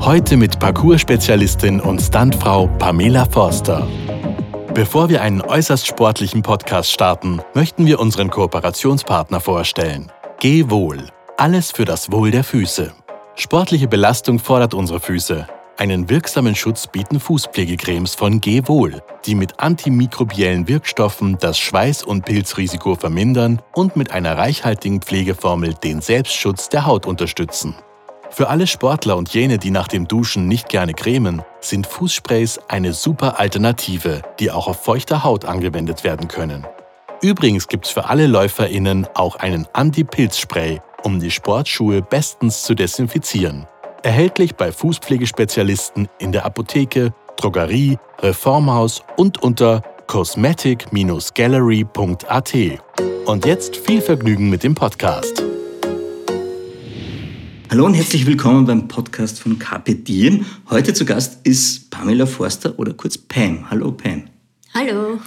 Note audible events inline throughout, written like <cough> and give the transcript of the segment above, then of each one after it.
Heute mit Parcours-Spezialistin und Stuntfrau Pamela Forster. Bevor wir einen äußerst sportlichen Podcast starten, möchten wir unseren Kooperationspartner vorstellen. Geh wohl. Alles für das Wohl der Füße. Sportliche Belastung fordert unsere Füße. Einen wirksamen Schutz bieten Fußpflegecremes von Geh wohl, die mit antimikrobiellen Wirkstoffen das Schweiß- und Pilzrisiko vermindern und mit einer reichhaltigen Pflegeformel den Selbstschutz der Haut unterstützen. Für alle Sportler und jene, die nach dem Duschen nicht gerne cremen, sind Fußsprays eine super Alternative, die auch auf feuchter Haut angewendet werden können. Übrigens gibt's für alle LäuferInnen auch einen Anti-Pilz-Spray, um die Sportschuhe bestens zu desinfizieren. Erhältlich bei Fußpflegespezialisten in der Apotheke, Drogerie, Reformhaus und unter cosmetic-gallery.at. Und jetzt viel Vergnügen mit dem Podcast. Hallo und herzlich willkommen beim Podcast von Diem. Heute zu Gast ist Pamela Forster oder kurz Pam. Hallo Pam. Hallo.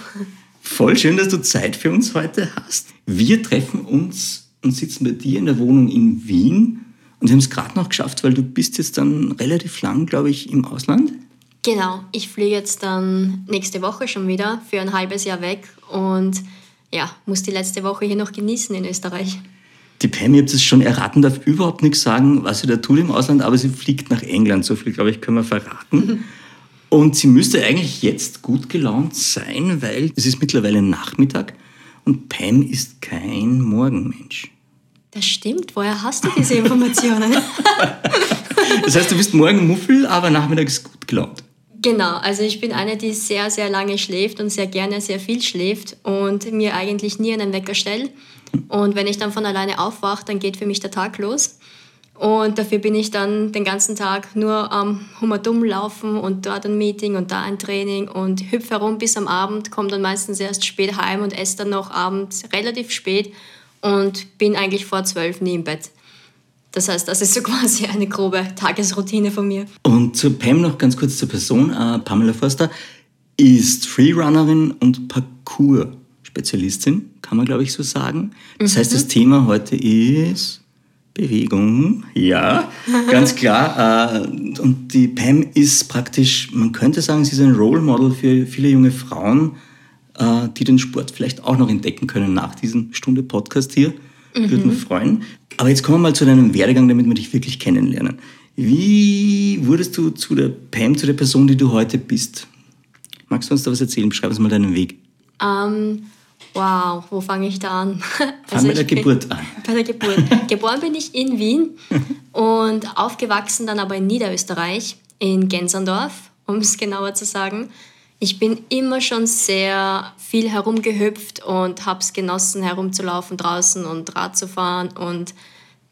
Voll schön, dass du Zeit für uns heute hast. Wir treffen uns und sitzen bei dir in der Wohnung in Wien und wir haben es gerade noch geschafft, weil du bist jetzt dann relativ lang, glaube ich, im Ausland. Genau, ich fliege jetzt dann nächste Woche schon wieder für ein halbes Jahr weg und ja, muss die letzte Woche hier noch genießen in Österreich. Die Pam, ihr habt es schon erraten, darf überhaupt nichts sagen, was sie da tut im Ausland, aber sie fliegt nach England. So viel, glaube ich, können wir verraten. <laughs> Und sie müsste eigentlich jetzt gut gelaunt sein, weil es ist mittlerweile Nachmittag und Pam ist kein Morgenmensch. Das stimmt. Woher hast du diese <laughs> Informationen? das heißt, du bist morgen Muffel, aber nachmittags gut gelaunt. Genau, also ich bin eine, die sehr, sehr lange schläft und sehr gerne sehr viel schläft und mir eigentlich nie einen Wecker stellt. Und wenn ich dann von alleine aufwache, dann geht für mich der Tag los. Und dafür bin ich dann den ganzen Tag nur am Hummerdumm laufen und dort ein Meeting und da ein Training und hüpfe herum bis am Abend, komme dann meistens erst spät heim und esse dann noch abends relativ spät und bin eigentlich vor zwölf nie im Bett. Das heißt, das ist so <laughs> quasi eine grobe Tagesroutine von mir. Und zu Pam noch ganz kurz zur Person. Äh, Pamela Forster ist Freerunnerin und Parkour-Spezialistin, kann man glaube ich so sagen. Das mhm. heißt, das Thema heute ist Bewegung. Ja, <laughs> ganz klar. Äh, und die Pam ist praktisch, man könnte sagen, sie ist ein Role Model für viele junge Frauen, äh, die den Sport vielleicht auch noch entdecken können nach diesem Stunde Podcast hier. Mhm. Würde mich freuen. Aber jetzt kommen wir mal zu deinem Werdegang, damit wir dich wirklich kennenlernen. Wie wurdest du zu der Pam, zu der Person, die du heute bist? Magst du uns da was erzählen? Beschreib uns mal deinen Weg. Um, ähm, wow, wo fange ich da an? <laughs> Also bei der Geburt an. <laughs> Bei der Geburt. Geboren bin ich in Wien <laughs> und aufgewachsen dann aber in Niederösterreich, in Gensandorf, um es genauer zu sagen. Ich bin immer schon sehr viel herumgehüpft und habe es genossen, herumzulaufen draußen und Rad zu fahren und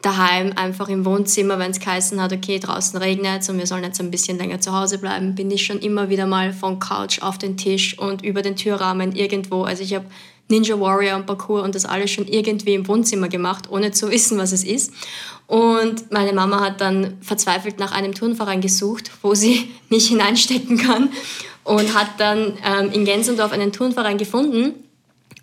daheim einfach im Wohnzimmer, wenn es geheißen hat, okay, draußen regnet und wir sollen jetzt ein bisschen länger zu Hause bleiben, bin ich schon immer wieder mal von Couch auf den Tisch und über den Türrahmen irgendwo. Also ich habe Ninja Warrior und Parkour und das alles schon irgendwie im Wohnzimmer gemacht, ohne zu <laughs> wissen, was es ist. Und meine Mama hat dann verzweifelt nach einem Turnverein gesucht, wo sie <laughs> mich hineinstecken kann und hat dann ähm, in Gensendorf einen Turnverein gefunden.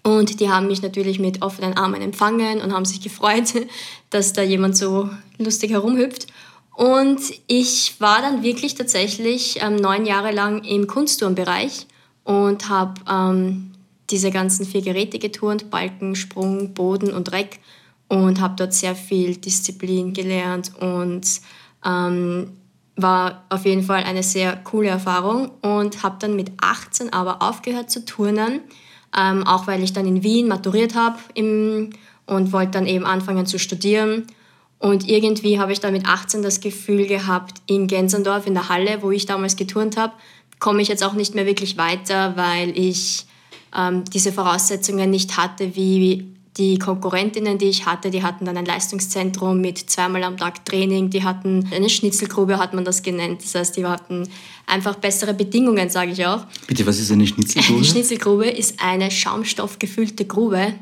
Und die haben mich natürlich mit offenen Armen empfangen und haben sich gefreut, <laughs> dass da jemand so lustig herumhüpft. Und ich war dann wirklich tatsächlich ähm, neun Jahre lang im Kunstturnbereich und habe ähm, diese ganzen vier Geräte geturnt, Balken, Sprung, Boden und Reck und habe dort sehr viel Disziplin gelernt und ähm, war auf jeden Fall eine sehr coole Erfahrung und habe dann mit 18 aber aufgehört zu turnen, ähm, auch weil ich dann in Wien maturiert habe und wollte dann eben anfangen zu studieren. Und irgendwie habe ich dann mit 18 das Gefühl gehabt, in Gensendorf in der Halle, wo ich damals geturnt habe, komme ich jetzt auch nicht mehr wirklich weiter, weil ich ähm, diese Voraussetzungen nicht hatte wie die Konkurrentinnen, die ich hatte, die hatten dann ein Leistungszentrum mit zweimal am Tag Training, die hatten eine Schnitzelgrube, hat man das genannt. Das heißt, die hatten einfach bessere Bedingungen, sage ich auch. Bitte, was ist eine Schnitzelgrube? <laughs> Eine Schnitzelgrube ist eine schaumstoffgefüllte Grube,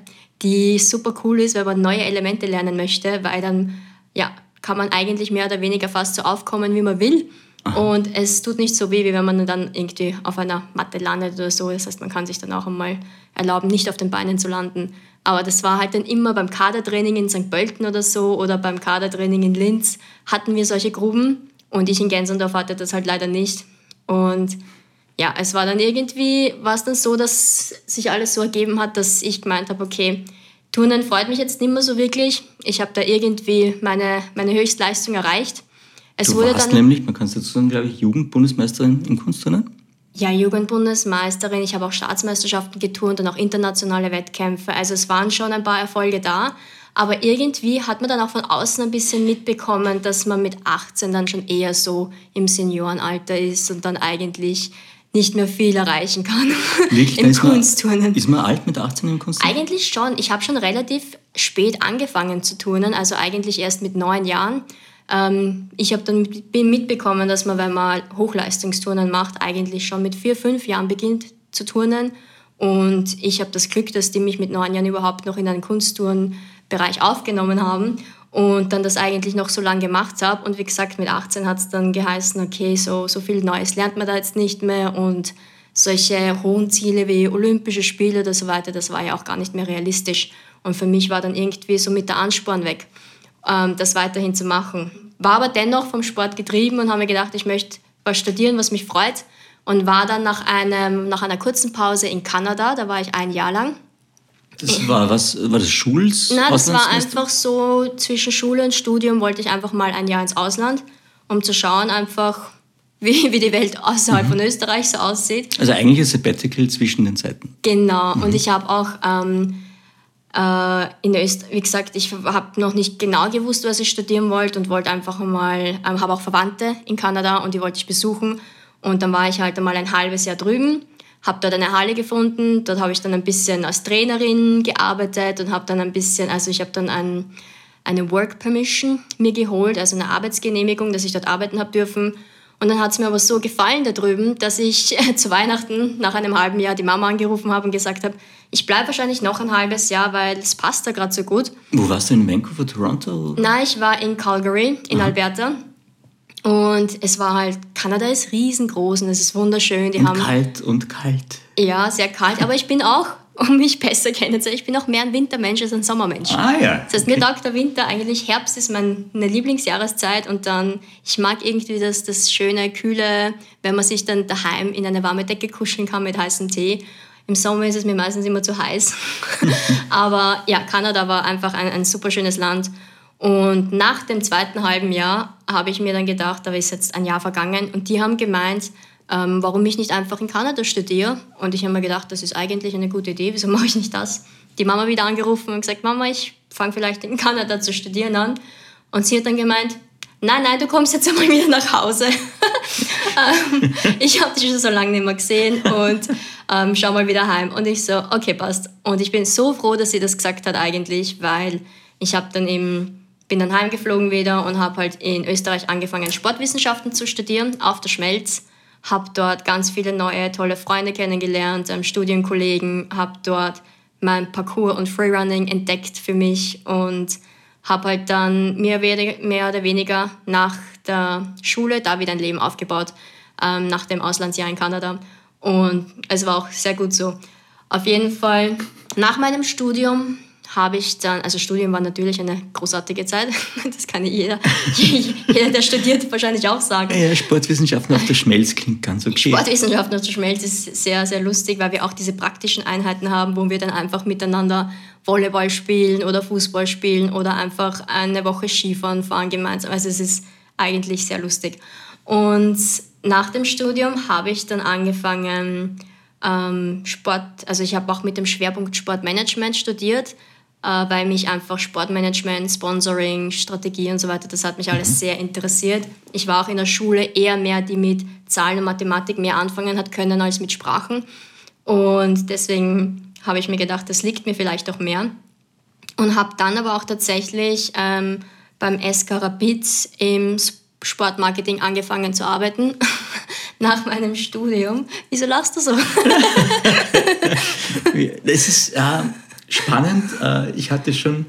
die super cool ist, wenn man neue Elemente lernen möchte, weil dann ja, kann man eigentlich mehr oder weniger fast so aufkommen, wie man will. Und es tut nicht so weh, wie wenn man dann irgendwie auf einer Matte landet oder so. Das heißt, man kann sich dann auch einmal erlauben, nicht auf den Beinen zu landen. Aber das war halt dann immer beim Kadertraining in St. Pölten oder so oder beim Kadertraining in Linz hatten wir solche Gruben und ich in Gensendorf hatte das halt leider nicht. Und ja, es war dann irgendwie, war es dann so, dass sich alles so ergeben hat, dass ich gemeint habe, okay, Turnen freut mich jetzt nicht mehr so wirklich. Ich habe da irgendwie meine, meine Höchstleistung erreicht. Es du wurde warst dann, nämlich, man kann es dazu sagen, glaube ich, Jugendbundesmeisterin in Kunstturnen? Ja, Jugendbundesmeisterin. Ich habe auch Staatsmeisterschaften geturnt und auch internationale Wettkämpfe. Also es waren schon ein paar Erfolge da. Aber irgendwie hat man dann auch von außen ein bisschen mitbekommen, dass man mit 18 dann schon eher so im Seniorenalter ist und dann eigentlich nicht mehr viel erreichen kann <laughs> Wirklich? im Kunstturnen. ist man alt mit 18 im Kunstturnen? Eigentlich schon. Ich habe schon relativ spät angefangen zu turnen, also eigentlich erst mit neun Jahren. Ähm, ich habe dann mitbekommen, dass man, wenn man Hochleistungsturnen macht, eigentlich schon mit vier, fünf Jahren beginnt zu turnen. Und ich habe das Glück, dass die mich mit neun Jahren überhaupt noch in einen Kunstturnbereich aufgenommen haben und dann das eigentlich noch so lange gemacht habe. Und wie gesagt, mit 18 hat es dann geheißen, okay, so, so viel Neues lernt man da jetzt nicht mehr und solche hohen Ziele wie Olympische Spiele oder so weiter, das war ja auch gar nicht mehr realistisch. Und für mich war dann irgendwie so mit der Ansporn weg. Ähm, das weiterhin zu machen. War aber dennoch vom Sport getrieben und habe mir gedacht, ich möchte was studieren, was mich freut. Und war dann nach, einem, nach einer kurzen Pause in Kanada, da war ich ein Jahr lang. Das war was, war das Schuls? Nein, das war einfach so, zwischen Schule und Studium wollte ich einfach mal ein Jahr ins Ausland, um zu schauen einfach, <laughs> wie, wie die Welt außerhalb mhm. von Österreich so aussieht. Also eigentlich ein Sabbatical zwischen den Zeiten. Genau, mhm. und ich habe auch ähm, äh, in Österreich, wie gesagt, ich habe noch nicht genau gewusst, was ich studieren wollte und wollte einfach mal, ähm, habe auch Verwandte in Kanada und die wollte ich besuchen. Und dann war ich halt einmal ein halbes Jahr drüben, habe dort eine Halle gefunden, dort habe ich dann ein bisschen als Trainerin gearbeitet und habe dann ein bisschen, also ich habe dann ein, eine Work Permission mir geholt, also eine Arbeitsgenehmigung, dass ich dort arbeiten habe dürfen. Und dann hat es mir aber so gefallen da drüben, dass ich <laughs> zu Weihnachten nach einem halben Jahr die Mama angerufen habe und gesagt habe, ich bleibe wahrscheinlich noch ein halbes Jahr, weil es passt da gerade so gut. Wo warst du in Vancouver, Toronto? Nein, ich war in Calgary, in Aha. Alberta. Und es war halt, Kanada ist riesengroß und es ist wunderschön. Die und haben, kalt und kalt. Ja, sehr kalt. Aber ich bin auch, um mich besser kennenzulernen, ich bin auch mehr ein Wintermensch als ein Sommermensch. Ah ja. Das heißt, mir taugt der Winter eigentlich, Herbst ist meine Lieblingsjahreszeit und dann, ich mag irgendwie das, das schöne, kühle, wenn man sich dann daheim in eine warme Decke kuscheln kann mit heißem Tee im Sommer ist es mir meistens immer zu heiß. <laughs> <laughs> Aber ja, Kanada war einfach ein, ein super schönes Land. Und nach dem zweiten halben Jahr habe ich mir dann gedacht, da ist jetzt ein Jahr vergangen und die haben gemeint, ähm, warum ich nicht einfach in Kanada studiere. Und ich habe mir gedacht, das ist eigentlich eine gute Idee, wieso <laughs> mache ich nicht das? Die Mama wieder angerufen und gesagt, Mama, ich fange vielleicht in Kanada zu studieren an. Und sie hat dann gemeint, nein, nein, du kommst jetzt <laughs> einmal wieder nach Hause. <laughs> Ähm, ich habe dich schon so lange nicht mehr gesehen und ähm, schau mal wieder heim. Und ich so, okay, passt. Und ich bin so froh, dass sie das gesagt hat eigentlich, weil ich habe dann eben, bin dann heimgeflogen wieder und habe halt in Österreich angefangen, Sportwissenschaften zu studieren, auf der Schmelz. Habe dort ganz viele neue, tolle Freunde kennengelernt, ähm, Studienkollegen, habe dort mein Parcours und Freerunning entdeckt für mich und habe halt dann mehr, mehr oder weniger nach der Schule da wieder ein Leben aufgebaut, ähm, nach dem Auslandsjahr in Kanada. Und es war auch sehr gut so. Auf jeden Fall, nach meinem Studium habe ich dann, also Studium war natürlich eine großartige Zeit, <laughs> das kann jeder, <laughs> jeder, der studiert, wahrscheinlich auch sagen. Ja, Sportwissenschaften auf der Schmelz klingt ganz okay. Sportwissenschaften auf der Schmelz ist sehr, sehr lustig, weil wir auch diese praktischen Einheiten haben, wo wir dann einfach miteinander Volleyball spielen oder Fußball spielen oder einfach eine Woche Skifahren fahren gemeinsam. Also es ist eigentlich sehr lustig. Und nach dem Studium habe ich dann angefangen, ähm, Sport, also ich habe auch mit dem Schwerpunkt Sportmanagement studiert, weil mich einfach Sportmanagement, Sponsoring, Strategie und so weiter, das hat mich alles mhm. sehr interessiert. Ich war auch in der Schule eher mehr, die mit Zahlen und Mathematik mehr anfangen hat können als mit Sprachen. Und deswegen habe ich mir gedacht, das liegt mir vielleicht auch mehr. und habe dann aber auch tatsächlich ähm, beim SK Rapid im Sportmarketing angefangen zu arbeiten <laughs> nach meinem Studium. Wieso lachst du so? <laughs> Es ist äh, spannend. Äh, ich hatte schon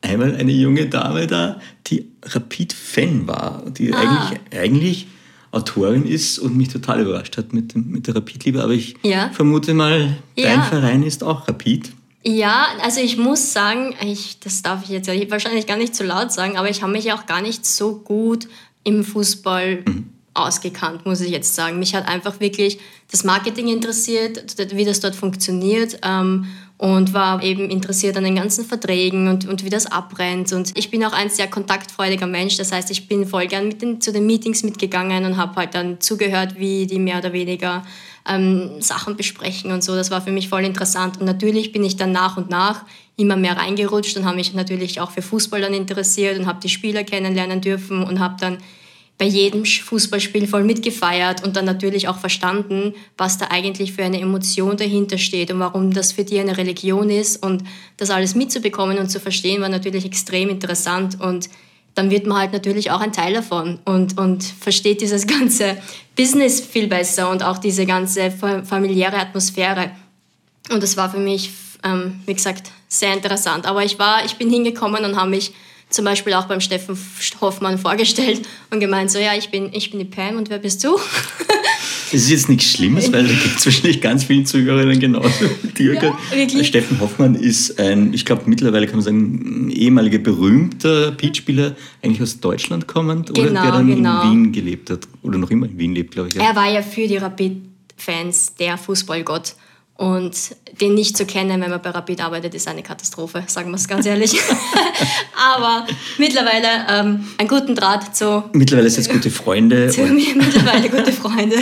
einmal eine junge Dame da, die Rapid-Fan war, die ah. eigentlich, eigentlich Autorin ist und mich total überrascht hat mit, dem, mit der Rapid-Liebe. Aber ich ja. vermute mal, dein ja. Verein ist auch Rapid. Ja, also ich muss sagen, ich, das darf ich jetzt wahrscheinlich gar nicht zu laut sagen, aber ich habe mich auch gar nicht so gut im Fußball mhm. ausgekannt, muss ich jetzt sagen. Mich hat einfach wirklich das Marketing interessiert, wie das dort funktioniert. Ähm, und war eben interessiert an den ganzen Verträgen und, und wie das abbrennt. Und ich bin auch ein sehr kontaktfreudiger Mensch, das heißt, ich bin voll gern mit den, zu den Meetings mitgegangen und habe halt dann zugehört, wie die mehr oder weniger ähm, Sachen besprechen und so. Das war für mich voll interessant. Und natürlich bin ich dann nach und nach immer mehr reingerutscht und habe mich natürlich auch für Fußball dann interessiert und habe die Spieler kennenlernen dürfen und habe dann bei jedem Fußballspiel voll mitgefeiert und dann natürlich auch verstanden, was da eigentlich für eine Emotion dahinter steht und warum das für die eine Religion ist. Und das alles mitzubekommen und zu verstehen, war natürlich extrem interessant. Und dann wird man halt natürlich auch ein Teil davon und, und versteht dieses <laughs> ganze Business viel besser und auch diese ganze familiäre Atmosphäre. Und das war für mich, ähm, wie gesagt, sehr interessant. Aber ich war, ich bin hingekommen und habe mich zum Beispiel auch beim Steffen Hoffmann vorgestellt und gemeint, so ja, ich bin, ich bin die Pam und wer bist du? <laughs> Es ist jetzt nichts Schlimmes, weil da gibt es wahrscheinlich ganz viele Zuhörerinnen genauso wie ja, Steffen Hoffmann ist ein, ich glaube mittlerweile kann man sagen, ehemaliger berühmter Beatspieler, eigentlich aus Deutschland kommend, genau, oder der dann genau. in Wien gelebt hat oder noch immer in Wien lebt, glaube ich. Ja. Er war ja für die Rapid-Fans der Fußballgott. Und den nicht zu kennen, wenn man bei Rapid arbeitet, ist eine Katastrophe, sagen wir es ganz ehrlich. <laughs> Aber mittlerweile ähm, einen guten Draht zu. Mittlerweile sind es gute Freunde. <laughs> Zu mir mittlerweile gute Freunde.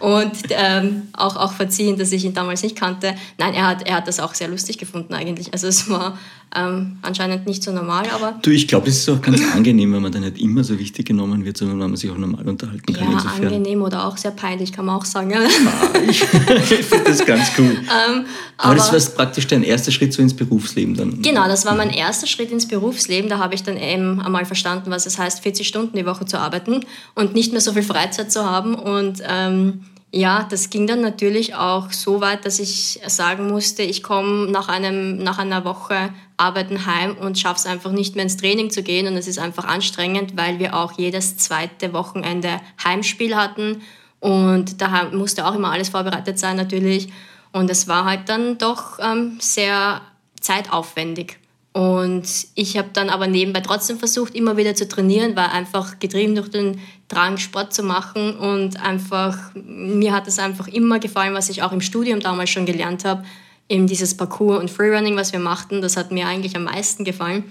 Und ähm, auch, auch verziehen, dass ich ihn damals nicht kannte. Nein, er hat, er hat das auch sehr lustig gefunden eigentlich. Also es war ähm, anscheinend nicht so normal, aber... Du, ich glaube, es ist auch ganz angenehm, wenn man dann nicht immer so wichtig genommen wird, sondern wenn man sich auch normal unterhalten kann. Ja, insofern. angenehm oder auch sehr peinlich, kann man auch sagen. Ah, ich <laughs> finde das ganz cool. Ähm, aber, aber, das war praktisch dein erster Schritt so ins Berufsleben dann? Genau, das war mein erster Schritt ins Berufsleben. Da habe ich dann eben einmal verstanden, was es heißt, 40 Stunden die Woche zu arbeiten und nicht mehr so viel Freizeit zu haben und... Ähm, ja, das ging dann natürlich auch so weit, dass ich sagen musste, ich komme nach, nach einer Woche Arbeiten heim und schaffe es einfach nicht mehr ins Training zu gehen. Und es ist einfach anstrengend, weil wir auch jedes zweite Wochenende Heimspiel hatten. Und da musste auch immer alles vorbereitet sein natürlich. Und es war halt dann doch ähm, sehr zeitaufwendig. Und ich habe dann aber nebenbei trotzdem versucht, immer wieder zu trainieren, war einfach getrieben durch den Drang, Sport zu machen. Und einfach, mir hat es einfach immer gefallen, was ich auch im Studium damals schon gelernt habe. Eben dieses Parkour und Freerunning, was wir machten, das hat mir eigentlich am meisten gefallen.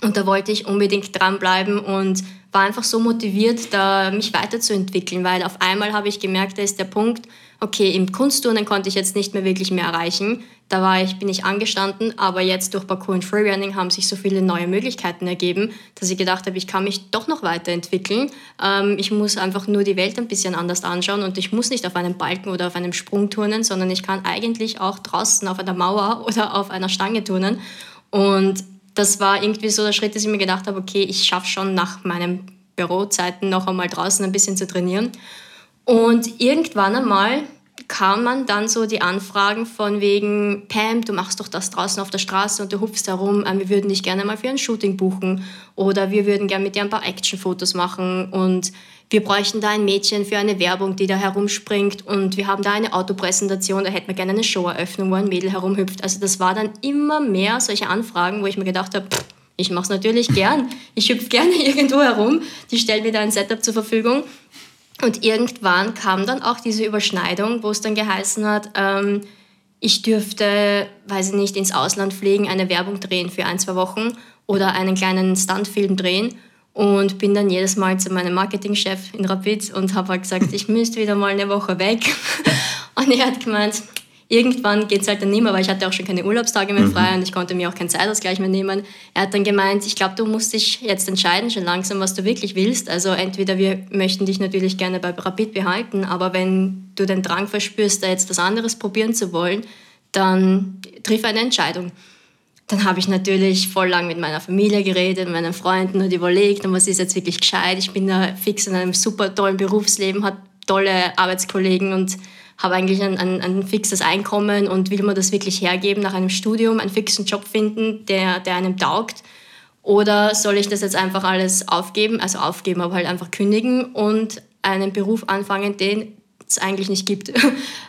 Und da wollte ich unbedingt dranbleiben und war einfach so motiviert, da mich weiterzuentwickeln, weil auf einmal habe ich gemerkt, da ist der Punkt, okay, im Kunstturnen konnte ich jetzt nicht mehr wirklich mehr erreichen. Da war ich, bin ich angestanden, aber jetzt durch Parkour und Freerunning haben sich so viele neue Möglichkeiten ergeben, dass ich gedacht habe, ich kann mich doch noch weiterentwickeln. Ähm, ich muss einfach nur die Welt ein bisschen anders anschauen und ich muss nicht auf einem Balken oder auf einem Sprung turnen, sondern ich kann eigentlich auch draußen auf einer Mauer <laughs> oder auf einer Stange turnen. Und das war irgendwie so der Schritt, dass ich mir gedacht habe, okay, ich schaffe schon nach meinen Bürozeiten noch einmal draußen ein bisschen zu trainieren. Und irgendwann einmal kam man dann so die Anfragen von wegen, Pam, du machst doch das draußen auf der Straße und du hupfst herum, äh, wir würden dich gerne mal für ein Shooting buchen oder wir würden gerne mit dir ein paar Actionfotos machen und wir bräuchten da ein Mädchen für eine Werbung, die da herumspringt und wir haben da eine Autopräsentation, da hätten wir gerne eine Showeröffnung, wo ein Mädel herumhüpft. Also das war dann immer mehr solche Anfragen, wo ich mir gedacht habe, ich mache es natürlich gern. Ich hüpfe gerne <laughs> irgendwo herum. Die stellen mir da ein Setup zur Verfügung. Und irgendwann kam dann auch diese Überschneidung, wo es dann geheißen hat, ähm, ich dürfte, weiß ich nicht, ins Ausland fliegen, eine Werbung drehen für ein, zwei Wochen oder einen kleinen Stuntfilm drehen und bin dann jedes Mal zu meinem Marketingchef in Rapid und habe halt gesagt, ich müsste wieder mal eine Woche weg. <laughs> Und er hat gemeint, irgendwann geht es halt dann nicht mehr, weil ich hatte auch schon keine Urlaubstage mehr frei mhm. und ich konnte mir auch keinen Zeitausgleich mehr nehmen. Er hat dann gemeint, ich glaube, du musst dich jetzt entscheiden schon langsam, was du wirklich willst. Also entweder wir möchten dich natürlich gerne bei Rapid behalten, aber wenn du den Drang verspürst, da jetzt was anderes probieren zu wollen, dann triff eine Entscheidung. dann habe ich natürlich voll lang mit meiner Familie geredet, mit meinen Freunden und überlegt, was ist jetzt wirklich gescheit. Ich bin da fix in einem super tollen Berufsleben, habe tolle Arbeitskollegen und habe eigentlich ein, ein, ein, fixes Einkommen und will man das wirklich hergeben nach einem Studium, einen fixen Job finden, der, der einem taugt. Oder soll ich das jetzt einfach alles aufgeben, also aufgeben, aber halt einfach kündigen und einen Beruf anfangen, den es eigentlich nicht gibt. <laughs>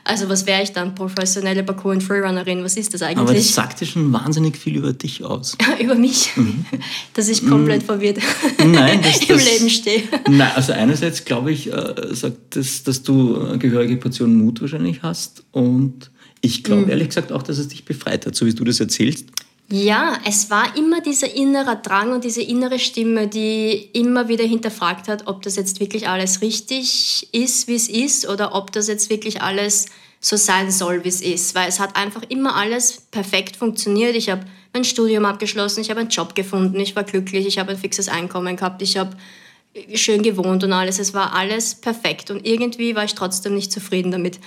Also was wäre ich dann? Professionelle Parkour- und Freerunnerin, was ist das eigentlich? Aber das <laughs> sagt ja schon wahnsinnig viel über dich aus. <laughs> über mich? Mhm. Dass ich komplett mhm. verwirrt Nein, das, im das, Leben stehe. Nein, also einerseits glaube ich, äh, sagt das, dass du eine gehörige Portion Mut wahrscheinlich hast und ich glaube mhm. ehrlich gesagt auch, dass es dich befreit hat, so wie du das erzählst. Ja, es war immer dieser innere Drang und diese innere Stimme, die immer wieder hinterfragt hat, ob das jetzt wirklich alles richtig ist, wie es ist, oder ob das jetzt wirklich alles so sein soll, wie es ist. Weil es hat einfach immer alles perfekt funktioniert. Ich habe mein Studium abgeschlossen, ich habe einen Job gefunden, ich war glücklich, ich habe ein fixes Einkommen gehabt, ich habe schön gewohnt und alles. Es war alles perfekt und irgendwie war ich trotzdem nicht zufrieden damit.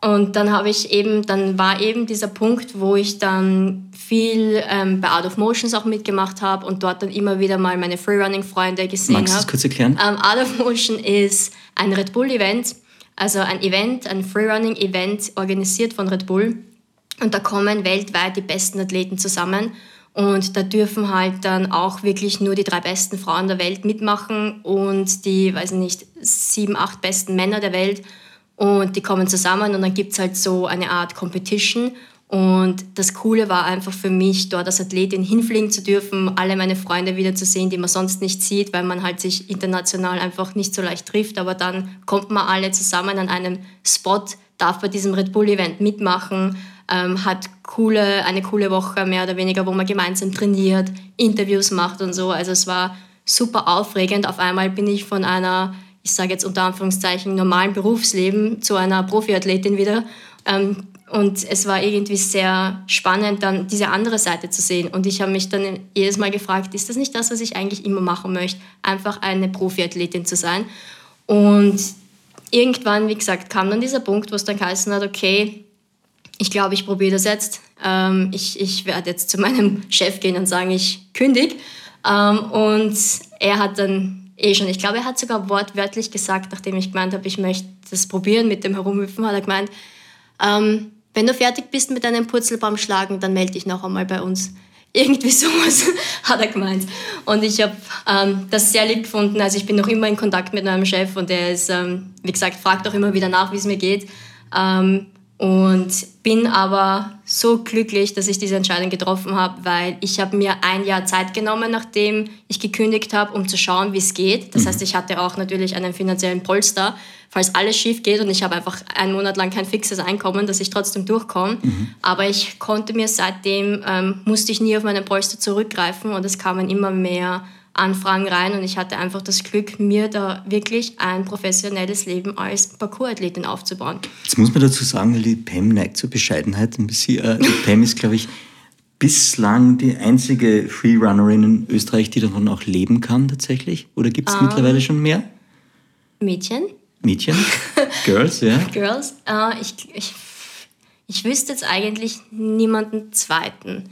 Und dann habe ich eben, dann war eben dieser Punkt, wo ich dann viel ähm, bei Out of Motions auch mitgemacht habe und dort dann immer wieder mal meine Freerunning-Freunde gesehen habe. Magst du das kurz erklären? Ähm, Out of Motion ist ein Red Bull-Event, also ein Event, ein Freerunning-Event organisiert von Red Bull. Und da kommen weltweit die besten Athleten zusammen. Und da dürfen halt dann auch wirklich nur die drei besten Frauen der Welt mitmachen und die, weiß ich nicht, sieben, acht besten Männer der Welt. Und die kommen zusammen und dann gibt es halt so eine Art Competition. Und das Coole war einfach für mich, dort als Athletin hinfliegen zu dürfen, alle meine Freunde wiederzusehen, die man sonst nicht sieht, weil man halt sich international einfach nicht so leicht trifft. Aber dann kommt man alle zusammen an einem Spot, darf bei diesem Red Bull Event mitmachen, ähm, hat coole, eine coole Woche mehr oder weniger, wo man gemeinsam trainiert, Interviews macht und so. Also es war super aufregend. Auf einmal bin ich von einer ich sage jetzt unter Anführungszeichen, normalen Berufsleben zu einer Profiathletin wieder. Ähm, und es war irgendwie sehr spannend, dann diese andere Seite zu sehen. Und ich habe mich dann jedes Mal gefragt, ist das nicht das, was ich eigentlich immer machen möchte, einfach eine Profiathletin zu sein? Und irgendwann, wie gesagt, kam dann dieser Punkt, wo es dann geheißen hat, okay, ich glaube, ich probiere das jetzt. Ähm, ich, ich werde jetzt zu meinem <laughs> Chef gehen und sagen, ich kündige. Ähm, und er hat dann eh schon. Ich glaube, er hat sogar wortwörtlich gesagt, nachdem ich gemeint habe, ich möchte das probieren mit dem Herumhüpfen, hat er gemeint, ähm, wenn du fertig bist mit deinem Purzelbaum schlagen, dann melde dich noch einmal bei uns. Irgendwie <laughs> sowas hat er gemeint. Und ich habe ähm, das sehr lieb gefunden. Also ich bin noch immer in Kontakt mit meinem Chef und der ist, ähm, wie gesagt, fragt auch immer wieder nach, wie es mir geht. Ähm, und bin aber so glücklich, dass ich diese Entscheidung getroffen habe, weil ich habe mir ein Jahr Zeit genommen, nachdem ich gekündigt habe, um zu schauen, wie es geht. Das mhm. heißt, ich hatte auch natürlich einen finanziellen Polster, falls alles schief geht und ich habe einfach einen Monat lang kein fixes Einkommen, dass ich trotzdem durchkomme. Mhm. Aber ich konnte mir seitdem, ähm, musste ich nie auf meinen Polster zurückgreifen und es kamen immer mehr Anfragen rein und ich hatte einfach das Glück, mir da wirklich ein professionelles Leben als Parkour-Athletin aufzubauen. Jetzt muss man dazu sagen, die Pam neigt zur Bescheidenheit ein bisschen. Äh, die Pam ist, glaube ich, bislang die einzige Freerunnerin in Österreich, die davon auch leben kann tatsächlich. Oder gibt es um, ähm, mittlerweile schon mehr? Mädchen. Mädchen? <laughs> Girls, ja. Girls. Äh, ich, ich, ich wüsste jetzt eigentlich niemanden zweiten.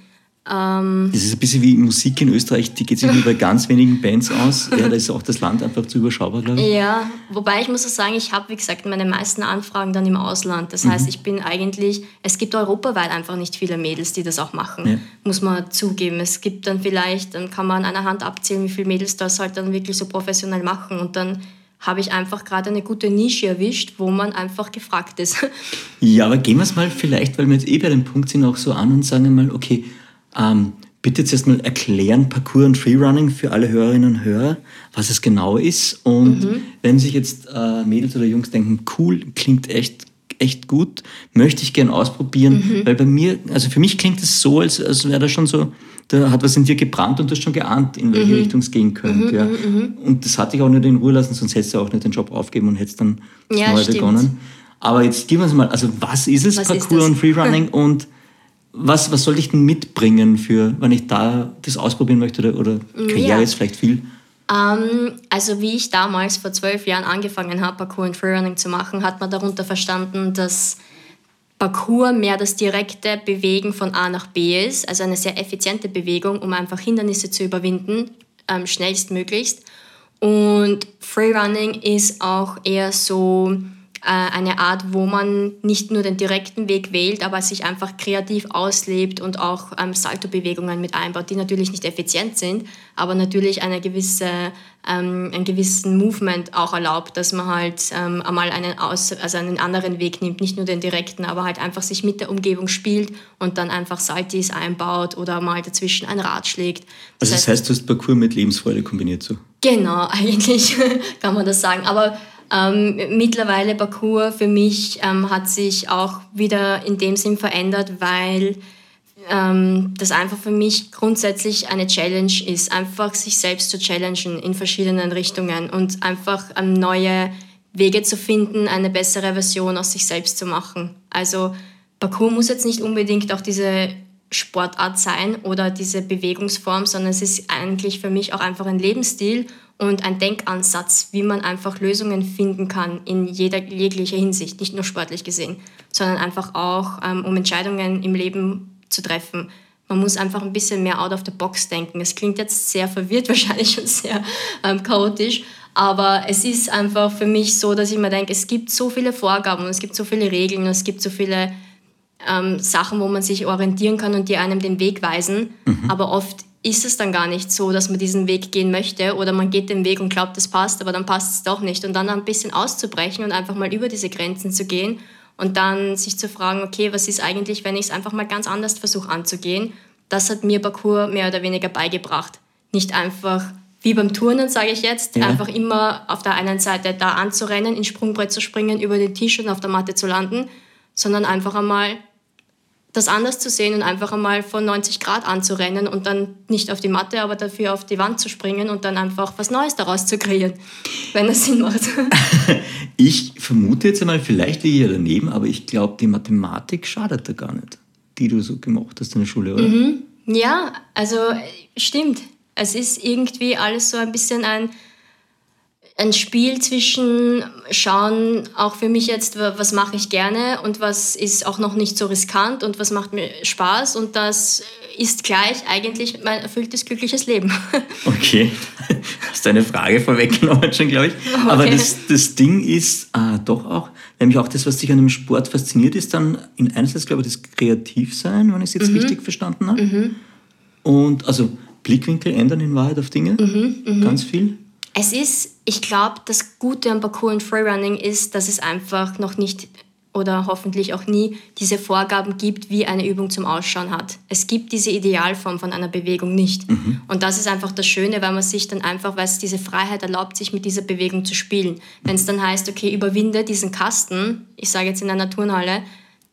Ähm, das ist ein bisschen wie Musik in Österreich, die geht sich nur bei ganz wenigen Bands aus. Ja, da ist auch das Land einfach zu überschaubar, glaube ich. Ja, wobei ich muss auch sagen, ich habe, wie gesagt, meine meisten Anfragen dann im Ausland. Das mhm. heißt, ich bin eigentlich, es gibt europaweit einfach nicht viele Mädels, die das auch machen, ja. muss man zugeben. Es gibt dann vielleicht, dann kann man an einer Hand abzählen, wie viele Mädels das halt dann wirklich so professionell machen und dann habe ich einfach gerade eine gute Nische erwischt, wo man einfach gefragt ist. Ja, aber gehen wir es mal vielleicht, weil wir jetzt eh bei dem Punkt sind, auch so an und sagen mal, okay, ähm, bitte zuerst mal erklären, Parkour und Freerunning für alle Hörerinnen und Hörer, was es genau ist. Und mhm. wenn sich jetzt äh, Mädels oder Jungs denken, cool, klingt echt, echt gut, möchte ich gern ausprobieren, mhm. weil bei mir, also für mich klingt es so, als, als wäre da schon so, da hat was in dir gebrannt und du hast schon geahnt, in welche mhm. Richtung es gehen könnte. Mhm, ja. Mhm, mhm. Und das hatte ich auch nicht in Ruhe lassen, sonst hättest du auch nicht den Job aufgeben und hättest dann ja, neu stimmt. begonnen. Aber jetzt geben wir es mal, also was ist es, was Parkour und Freerunning <laughs> und was, was soll ich denn mitbringen, für, wenn ich da das ausprobieren möchte oder, oder Karriere ja. ist vielleicht viel? Ähm, also wie ich damals vor zwölf Jahren angefangen habe, Parkour und Freerunning zu machen, hat man darunter verstanden, dass Parcours mehr das direkte Bewegen von A nach B ist, also eine sehr effiziente Bewegung, um einfach Hindernisse zu überwinden, ähm, schnellstmöglichst. Und Freerunning ist auch eher so eine Art, wo man nicht nur den direkten Weg wählt, aber sich einfach kreativ auslebt und auch ähm, Salto-Bewegungen mit einbaut, die natürlich nicht effizient sind, aber natürlich eine gewisse, ähm, einen gewissen Movement auch erlaubt, dass man halt ähm, einmal einen, Aus also einen anderen Weg nimmt, nicht nur den direkten, aber halt einfach sich mit der Umgebung spielt und dann einfach Saltis einbaut oder mal dazwischen ein Rad schlägt. Das also das heißt, du hast Parcours mit Lebensfreude kombiniert so? Genau, <laughs> eigentlich kann man das sagen. Aber ähm, mittlerweile Parcours für mich ähm, hat sich auch wieder in dem Sinn verändert, weil ähm, das einfach für mich grundsätzlich eine Challenge ist, einfach sich selbst zu challengen in verschiedenen Richtungen und einfach ähm, neue Wege zu finden, eine bessere Version aus sich selbst zu machen. Also Parcours muss jetzt nicht unbedingt auch diese Sportart sein oder diese Bewegungsform, sondern es ist eigentlich für mich auch einfach ein Lebensstil und ein Denkansatz, wie man einfach Lösungen finden kann in jeder jeglicher Hinsicht, nicht nur sportlich gesehen, sondern einfach auch, ähm, um Entscheidungen im Leben zu treffen. Man muss einfach ein bisschen mehr out of the box denken. Es klingt jetzt sehr verwirrt <laughs> wahrscheinlich und sehr ähm, chaotisch, aber es ist einfach für mich so, dass ich mir denke, es gibt so viele Vorgaben und es gibt so viele Regeln und es gibt so viele ähm, Sachen, wo man sich orientieren kann und die einem den Weg weisen. Mhm. Aber oft ist es dann gar nicht so, dass man diesen Weg gehen möchte oder man geht den Weg und glaubt, es passt, aber dann passt es doch nicht. Und dann ein bisschen auszubrechen und einfach mal über diese Grenzen zu gehen und dann sich zu fragen, okay, was ist eigentlich, wenn ich es einfach mal ganz anders versuche anzugehen? Das hat mir Parcours mehr oder weniger beigebracht. Nicht einfach wie beim Turnen, sage ich jetzt, ja. einfach immer auf der einen Seite da anzurennen, ins Sprungbrett zu springen, über den Tisch und auf der Matte zu landen, sondern einfach einmal das anders zu sehen und einfach einmal von 90 Grad anzurennen und dann nicht auf die Matte, aber dafür auf die Wand zu springen und dann einfach was Neues daraus zu kreieren, wenn das Sinn macht. <laughs> Ich vermute jetzt einmal, vielleicht liege ich ja daneben, aber ich glaube, die Mathematik schadet da gar nicht, die du so gemacht hast in der Schule, oder? Mhm. Ja, also stimmt. Es ist irgendwie alles so ein bisschen ein ein Spiel zwischen schauen, auch für mich jetzt, was mache ich gerne und was ist auch noch nicht so riskant und was macht mir Spaß und das ist gleich eigentlich mein erfülltes, glückliches Leben. <laughs> Okay, <laughs> hast deine Frage vorweggenommen schon, glaube ich. Okay. Aber das, das Ding ist äh, doch auch, nämlich auch das, was dich an dem Sport fasziniert, ist dann in einerseits, glaube ich, das Kreativsein, wenn ich es jetzt mhm. richtig verstanden habe. Mhm. Und also Blickwinkel ändern in Wahrheit auf Dinge, mhm. mhm. ganz viel. Es ist, ich glaube, das Gute am Parkour und Freerunning ist, dass es einfach noch nicht oder hoffentlich auch nie diese Vorgaben gibt, wie eine Übung zum Ausschauen hat. Es gibt diese Idealform von einer Bewegung nicht. Mhm. Und das ist einfach das Schöne, weil man sich dann einfach, weil es diese Freiheit erlaubt, sich mit dieser Bewegung zu spielen. Wenn es dann heißt, okay, überwinde diesen Kasten, ich sage jetzt in einer Turnhalle,